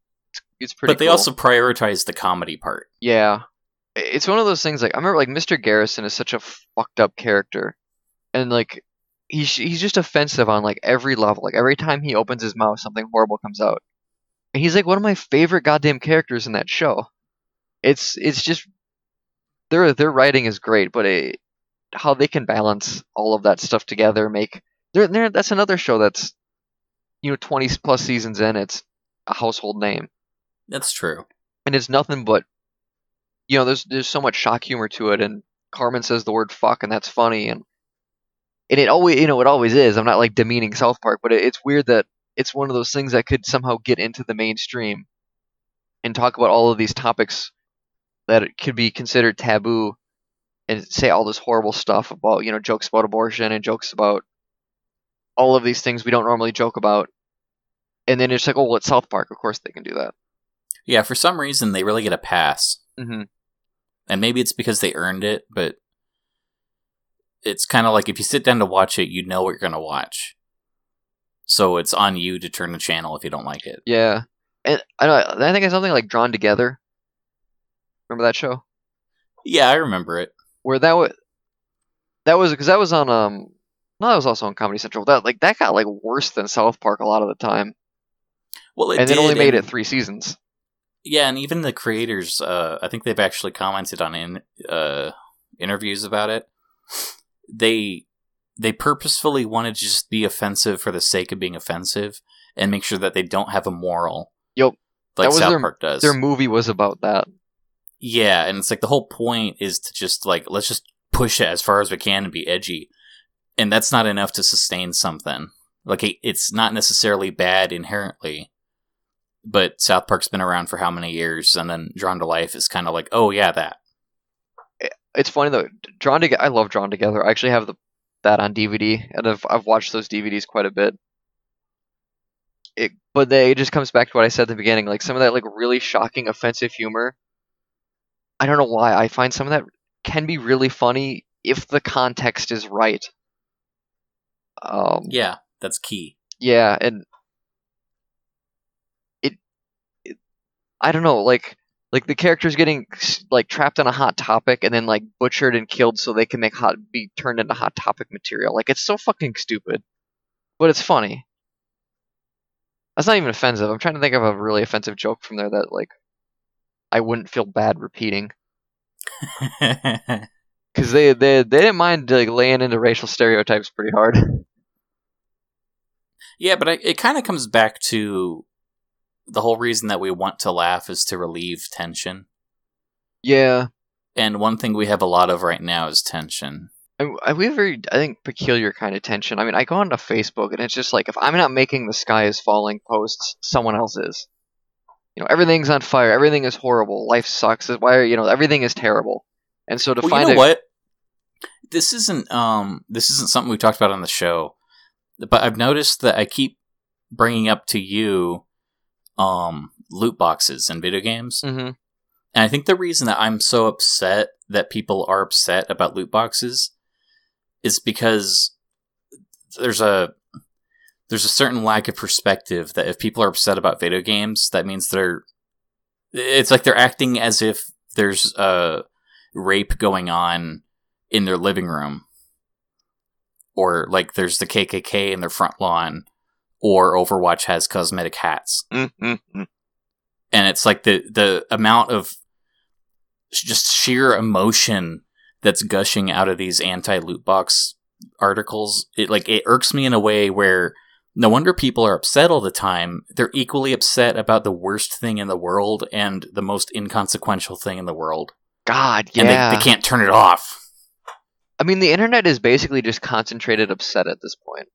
it's, pretty but they cool. also prioritize the comedy part. Yeah. It's one of those things like I remember like Mr. Garrison is such a fucked up character. And like he's he's just offensive on like every level. Like every time he opens his mouth something horrible comes out. And he's like one of my favorite goddamn characters in that show. It's it's just their their writing is great, but it, how they can balance all of that stuff together make they're, they're that's another show that's you know 20 plus seasons in it's a household name That's true. and it's nothing but you know there's there's so much shock humor to it and Cartman says the word fuck and that's funny and and it always you know it always is I'm not like demeaning South Park but it, it's weird that it's one of those things that could somehow get into the mainstream and talk about all of these topics that it could be considered taboo and say all this horrible stuff about you know jokes about abortion and jokes about all of these things we don't normally joke about and then it's like oh well it's South Park of course they can do that Yeah, for some reason they really get a pass. hmm And maybe it's because they earned it, but it's kind of like if you sit down to watch it, you know what you're going to watch. So it's on you to turn the channel if you don't like it. Yeah, and I know. I think it's something like Drawn Together. Remember that show Yeah, I remember it. Where that was that was because that was on um no that was also on Comedy Central. That like that got like worse than South Park a lot of the time, Well, it and it only made and- it three seasons. Yeah, and even the creators, uh, I think they've actually commented on in uh, interviews about it. They they purposefully wanted to just be offensive for the sake of being offensive and make sure that they don't have a moral. Yep. like South their- Park does. Their movie was about that. Yeah, and it's like the whole point is to just like let's just push it as far as we can and be edgy, and that's not enough to sustain something. Like it's not necessarily bad inherently, but South Park's been around for how many years, and then Drawn to Life is kind of like, oh yeah, that. Eh, it's funny though. Drawn together, I love Drawn Together. I actually have the that on DVD, and I've I've watched those DVDs quite a bit. It, but they, it just comes back to what I said at the beginning, like some of that like really shocking, offensive humor. I don't know why I find some of that can be really funny if the context is right. Um, Yeah, that's key. yeah, and it, it I don't know, like like the characters getting like trapped on a hot topic and then like butchered and killed so they can make hot be turned into hot topic material. Like it's so fucking stupid, but it's funny. That's not even offensive. I'm trying to think of a really offensive joke from there that like I wouldn't feel bad repeating because they, they they didn't mind like laying into racial stereotypes pretty hard. yeah, but I, it kind of comes back to the whole reason that we want to laugh is to relieve tension. yeah, And one thing we have a lot of right now is tension. I, I- we have a very, I think, peculiar kind of tension. I mean, I go onto Facebook and it's just like if I'm not making the sky is falling posts, someone else is. You know, everything's on fire. Everything is horrible. Life sucks. Why are you know everything is terrible? And so to well, find you know a, what? This isn't um this isn't something we talked about on the show, but I've noticed that I keep bringing up to you um loot boxes in video games, Mhm. and I think the reason that I'm so upset that people are upset about loot boxes is because there's a there's a certain lack of perspective that if people are upset about video games, that means they're it's like they're acting as if there's a rape going on in their living room or like there's the KKK in their front lawn or Overwatch has cosmetic hats Mm, mm, mm. and it's like the the amount of just sheer emotion that's gushing out of these anti loot box articles it like it irks me in a way where no wonder people are upset all the time they're equally upset about the worst thing in the world and the most inconsequential thing in the world God, and yeah. they, they can't turn it off I mean, the internet is basically just concentrated upset at this point.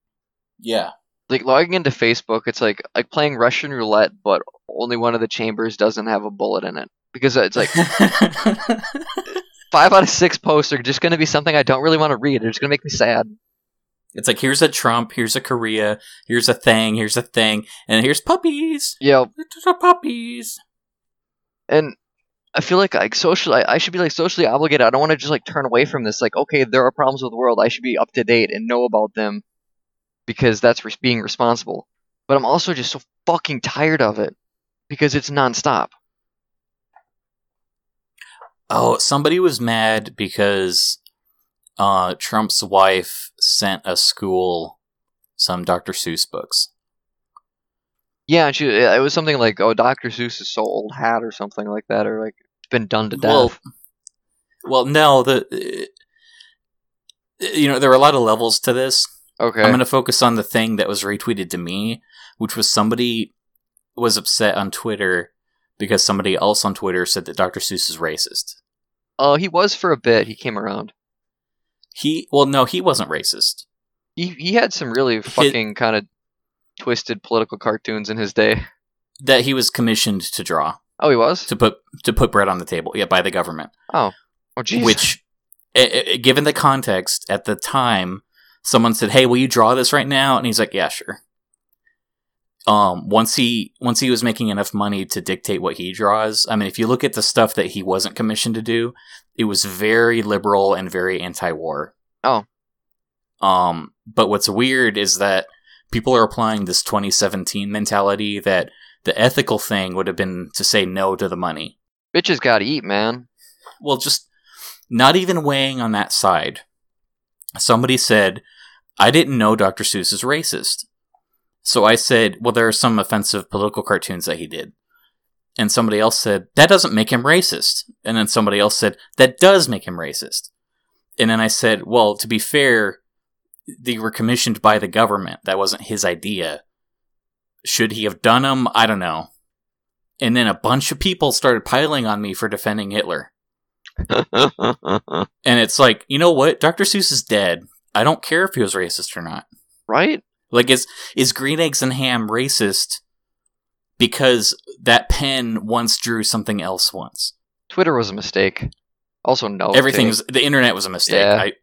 yeah Like logging into Facebook, it's like like playing Russian roulette, but only one of the chambers doesn't have a bullet in it because it's like five out of six posts are just going to be something I don't really want to read. They're just going to make me sad. It's like here's a trump here's a korea here's a thing here's a thing and here's puppies Yeah, puppies and I feel like like socially, I, I should be like socially obligated. I don't want to just like turn away from this. Like, okay, there are problems with the world. I should be up to date and know about them because that's res- being responsible. But I'm also just so fucking tired of it because it's nonstop. Oh, somebody was mad because uh, Trump's wife sent a school some Dr. Seuss books. Yeah, and she it was something like, oh, Dr. Seuss is so old hat or something like that, or like it's been done to death. Well, well, no, the uh, you know there are a lot of levels to this. okay. I'm going to focus on the thing that was retweeted to me, which was somebody was upset on Twitter because somebody else on Twitter said that Dr. Seuss is racist. Oh, he was for a bit. He came around. He well, no, he wasn't racist. He he had some really fucking kind of twisted political cartoons in his day. That he was commissioned to draw Oh, he was. to put to put bread on the table, yeah, by the government. Oh, oh, jeez. Which, given the context at the time, someone said, "Hey, will you draw this right now?" And he's like, "Yeah, sure." Um, once he once he was making enough money to dictate what he draws, I mean, if you look at the stuff that he wasn't commissioned to do, it was very liberal and very anti-war. Oh. Um, but what's weird is that people are applying this 2017 mentality that the ethical thing would have been to say no to the money. Bitches gotta eat, man. Well, just not even weighing on that side. Somebody said, I didn't know Dr. Seuss is racist. So I said, well, there are some offensive political cartoons that he did. And somebody else said, that doesn't make him racist. And then somebody else said, that does make him racist. And then I said, well, to be fair, they were commissioned by the government. That wasn't his idea. Should he have done them? I don't know. And then a bunch of people started piling on me for defending Hitler. And it's like, you know what? Dr. Seuss is dead. I don't care if he was racist or not. right? Like, is is Green Eggs and Ham racist because that pen once drew something else once? Twitter was a mistake. Also, no. Everything's the internet was a mistake. Yeah. I,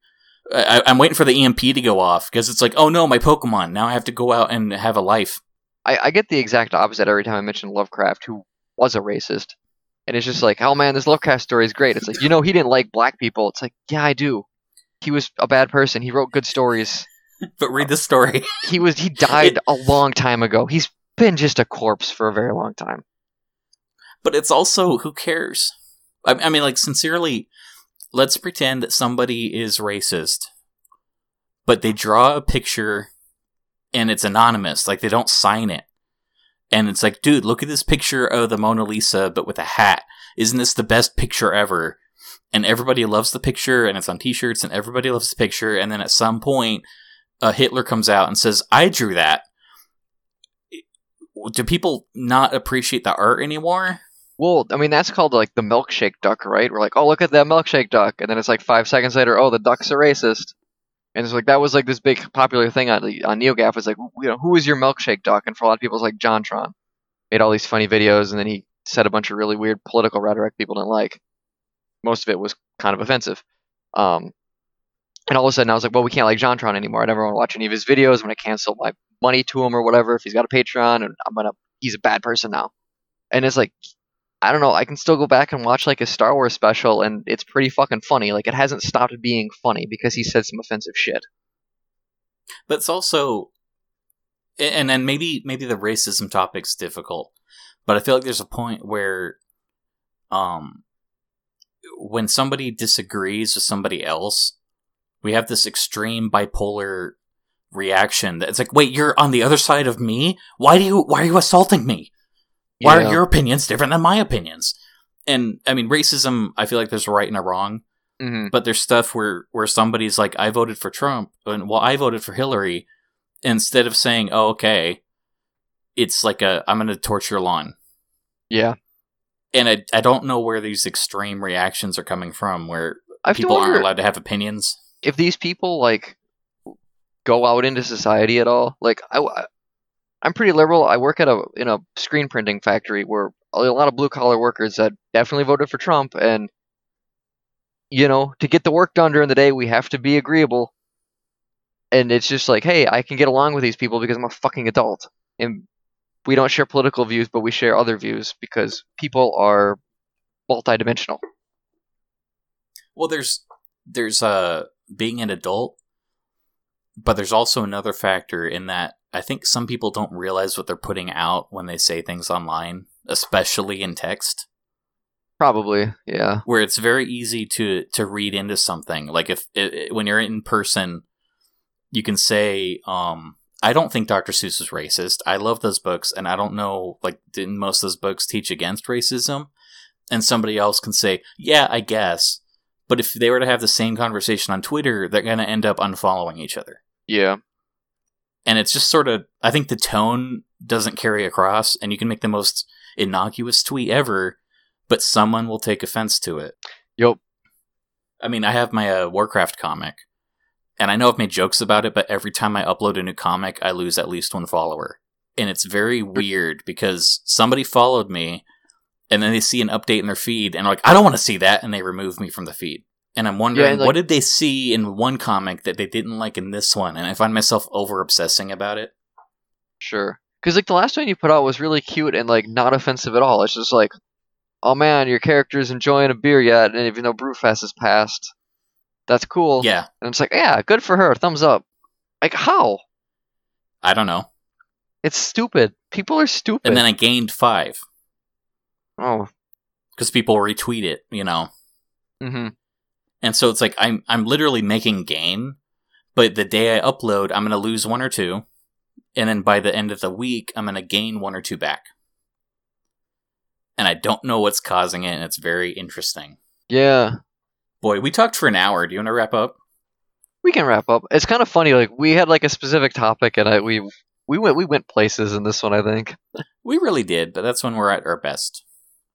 I I'm waiting for the EMP to go off because it's like, oh no, my Pokemon. Now I have to go out and have a life. I, I get the exact opposite every time I mention Lovecraft, who was a racist. And it's just like, oh man, this Lovecraft story is great. It's like, you know, he didn't like black people. It's like, yeah, I do. He was a bad person. He wrote good stories. But read the story. He was he died a long time ago. He's been just a corpse for a very long time. but it's also who cares? I, I mean, like sincerely, let's pretend that somebody is racist, but they draw a picture and it's anonymous. Like they don't sign it. And it's like, dude, look at this picture of the Mona Lisa, but with a hat. Isn't this the best picture ever? And everybody loves the picture, and it's on T-shirts, and everybody loves the picture. And then at some point, uh, Hitler comes out and says, "I drew that." Do people not appreciate the art anymore? Well, I mean, that's called like the milkshake duck, right? We're like, oh, look at that milkshake duck. And then it's like five seconds later, oh, the duck's a racist. And it's like, that was like this big popular thing on, on NeoGaf. It's like, you know, who is your milkshake duck? And for a lot of people, it's like JonTron. Made all these funny videos, and then he said a bunch of really weird political rhetoric people didn't like. Most of it was kind of offensive. Um, and all of a sudden, I was like, well, we can't like JonTron anymore. I never want to watch any of his videos. I'm going to cancel my money to him or whatever if he's got a Patreon, and I'm going to, he's a bad person now. And it's like, I don't know. I can still go back and watch like a Star Wars special, and it's pretty fucking funny. Like it hasn't stopped being funny because he said some offensive shit. but it's also and then maybe maybe the racism topic's difficult but i feel like there's a point where um when somebody disagrees with somebody else we have this extreme bipolar reaction that it's like wait you're on the other side of me? Why do you why are you assaulting me? Why Yeah. are your opinions different than my opinions? And i mean racism i feel like there's a right and a wrong hmm but there's stuff where where somebody's like i voted for trump and well i voted for hillary instead of saying oh okay it's like a i'm gonna torch your lawn. Yeah, and i, I don't know where these extreme reactions are coming from where I people wonder aren't allowed to have opinions if these people like go out into society at all. Like I, I'm pretty liberal. I work at a in a screen printing factory where a lot of blue collar workers that definitely voted for Trump, and you know, to get the work done during the day, we have to be agreeable. And it's just like, hey, I can get along with these people because I'm a fucking adult, and we don't share political views, but we share other views because people are multidimensional. well there's there's uh being an adult but there's also another factor in that i think some people don't realize what they're putting out when they say things online especially in text. Probably, yeah. where it's very easy to to read into something. Like if i i- when you're in person you can say um i don't think dr seuss is racist. I love those books and i don't know like didn't most of those books teach against racism? And somebody else can say yeah i guess but if they were to have the same conversation on twitter they're going to end up unfollowing each other Yeah. and it's just sort of i think the tone doesn't carry across and you can make the most innocuous tweet ever but someone will take offense to it Yup. I mean, I have my uh, Warcraft comic, and I know I've made jokes about it, but every time I upload a new comic, I lose at least one follower. And it's very weird because somebody followed me, and then they see an update in their feed, and like, I don't want to see that, and they remove me from the feed. And I'm wondering, and, like- what did they see in one comic that they didn't like in this one? And I find myself over obsessing about it. Sure. Because like the last one you put out was really cute and like not offensive at all. It's just like, oh man, your character's enjoying a beer yet, and even though Brewfest has passed, that's cool. Yeah, And it's like, yeah, good for her. Thumbs up. Like how? I don't know. It's stupid. People are stupid. And then I gained five oh. because people retweet it, you know. Mm-hmm. And so it's like I'm I'm literally making gain, but the day I upload, I'm gonna lose one or two, and then by the end of the week, I'm gonna gain one or two back. And I don't know what's causing it, and it's very interesting. Yeah. Boy, we talked for an hour. Do you want to wrap up? We can wrap up. It's kind of funny. Like we had like a specific topic, and I we we went we went places in this one. I think. We really did, but that's when we're at our best.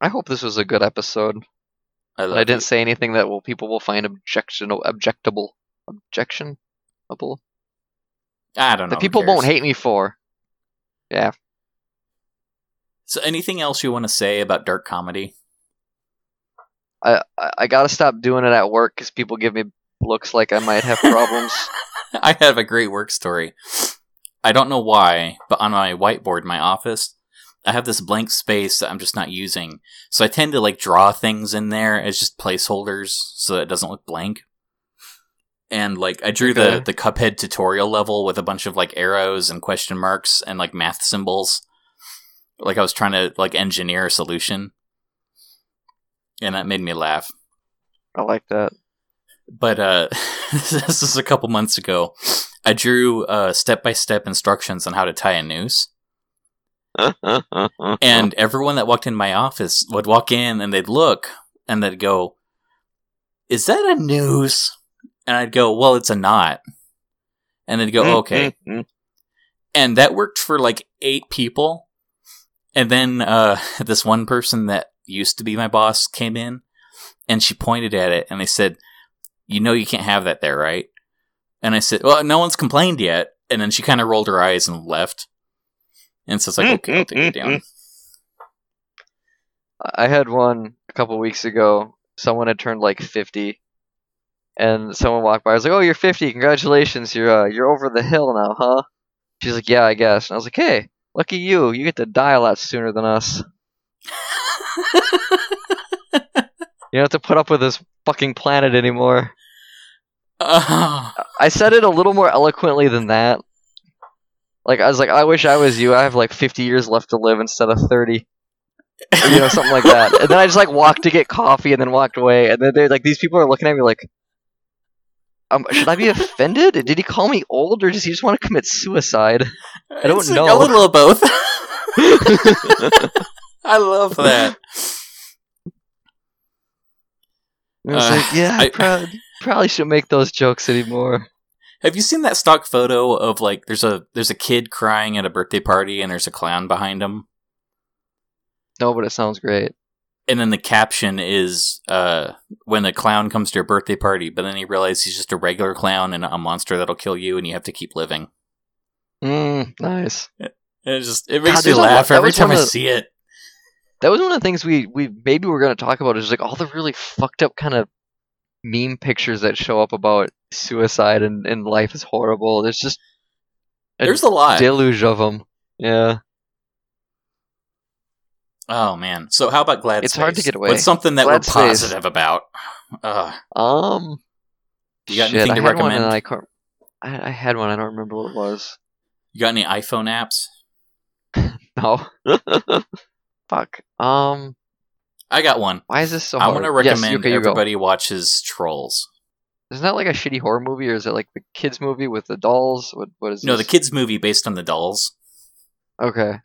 I hope this was a good episode. I, I didn't it. say anything that will people will find objectionable, objectable, objectionable. I don't know. that people won't hate me for. Yeah. So, anything else you want to say about dark comedy? I I, I gotta stop doing it at work because people give me looks like I might have problems. I have a great work story. I don't know why, but on my whiteboard in my office, I have this blank space that I'm just not using. So I tend to like draw things in there as just placeholders so that it doesn't look blank. And like I drew Okay. the the Cuphead tutorial level with a bunch of like arrows and question marks and like math symbols. Like I was trying to like engineer a solution. And that made me laugh. I like that. But uh this is a couple months ago. I drew uh step-by-step instructions on how to tie a noose. And everyone that walked in my office would walk in and they'd look and they'd go, Is that a noose? And I'd go, Well, it's a knot. And they'd go, mm, Okay. Mm, mm. And that worked for like eight people. And then uh, this one person that used to be my boss came in and she pointed at it and they said, You know, you can't have that there, right? And I said, Well, no one's complained yet. And then she kind of rolled her eyes and left. And so it's like, mm, Okay, I'll mm, take it mm, down. I had one a couple weeks ago. Someone had turned like 50, and someone walked by. I was like, "Oh, you're 50! Congratulations! You're uh, you're over the hill now, huh?" She's like, "Yeah, I guess." And I was like, "Hey, lucky you! You get to die a lot sooner than us. You don't have to put up with this fucking planet anymore." Oh, I said it a little more eloquently than that. Like I was like, "I wish I was you. I have like 50 years left to live instead of 30." Or, you know, something like that. And then I just like walked to get coffee and then walked away. And then they're like, these people are looking at me like, um, should I be offended? Did he call me old or does he just want to commit suicide? I don't It's know. A little of both. I love that. I was Uh, like, yeah, I, I- prob- probably shouldn't make those jokes anymore. Have you seen that stock photo of like there's a there's a kid crying at a birthday party and there's a clown behind him? No, but it sounds great. And then the caption is uh when the clown comes to your birthday party, but then he realizes he's just a regular clown and a monster that'll kill you and you have to keep living. Mm, nice. And it just it makes God, me lot- laugh every time I the- see it. That was one of the things we, we maybe we're going to talk about is like all the really fucked up kind of meme pictures that show up about suicide and, and life is horrible. There's just a There's a lot. deluge of them. Yeah. Oh man. So how about Glad It's hard to get away. What's something that Glad we're Space. positive about? Uh, Um. You got shit, anything I to one recommend? I. I, I had one. I don't remember what it was. you got any iPhone apps? No. Fuck. Um. I got one. Why is this so I hard? want to Yes, recommend okay, you go. everybody watches Trolls. Isn't that like a shitty horror movie, or is it like the kids movie with the dolls? What What is No, the kids movie based on the dolls. Okay.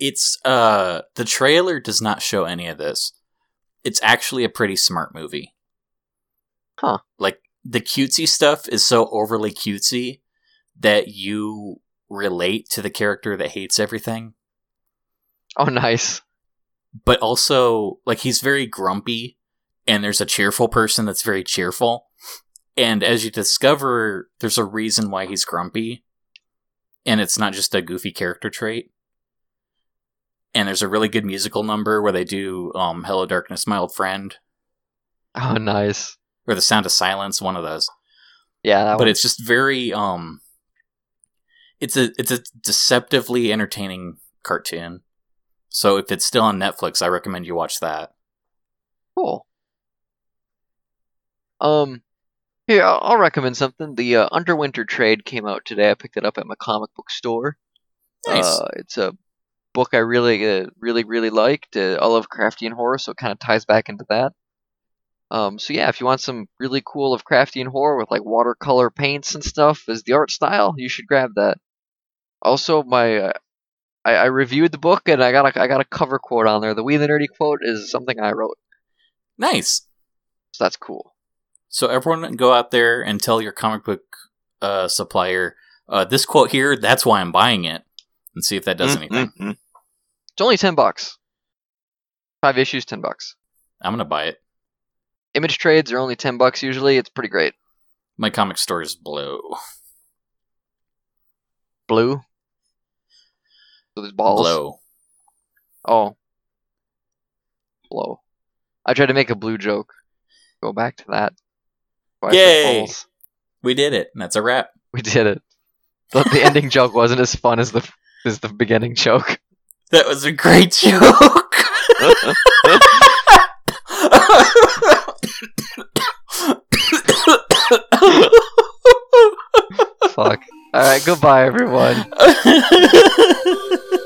It's uh the trailer does not show any of this. It's actually a pretty smart movie. Huh. Like the cutesy stuff is so overly cutesy that you relate to the character that hates everything. Oh, nice. But also like he's very grumpy and there's a cheerful person that's very cheerful. And as you discover there's a reason why he's grumpy and it's not just a goofy character trait. And there's a really good musical number where they do um, "Hello Darkness, My Old Friend" Oh, nice. or "The Sound of Silence," one of those. Yeah, that but one. it's just very um, it's a it's a deceptively entertaining cartoon. So if it's still on Netflix, I recommend you watch that. Cool. Um, here I'll, I'll recommend something. The uh, Underwinter Trade came out today. I picked it up at my comic book store. Nice. Uh, it's a book I really, uh, really, really liked. Uh, I love Craftian horror, so it kind of ties back into that. Um, so yeah, if you want some really cool Lovecraftian horror with like watercolor paints and stuff as the art style, you should grab that. Also, my uh, I, I reviewed the book and I got a I got a cover quote on there. The We the Nerdy quote is something I wrote, nice. so that's cool. So everyone go out there and tell your comic book uh, supplier uh, this quote here. That's why I'm buying it, and see if that does Mm, anything. mm, mm. It's only ten bucks. Five issues, ten bucks. I'm gonna buy it. Image trades are only ten bucks usually. It's pretty great. My comic store is blue. Blue. So there's balls. Blow. Oh. Blow. I tried to make a blue joke. Go back to that. Yay. We did it. That's a wrap. We did it. But the ending joke wasn't as fun as the as the beginning joke. That was a great joke. Fuck. All right. Goodbye, everyone.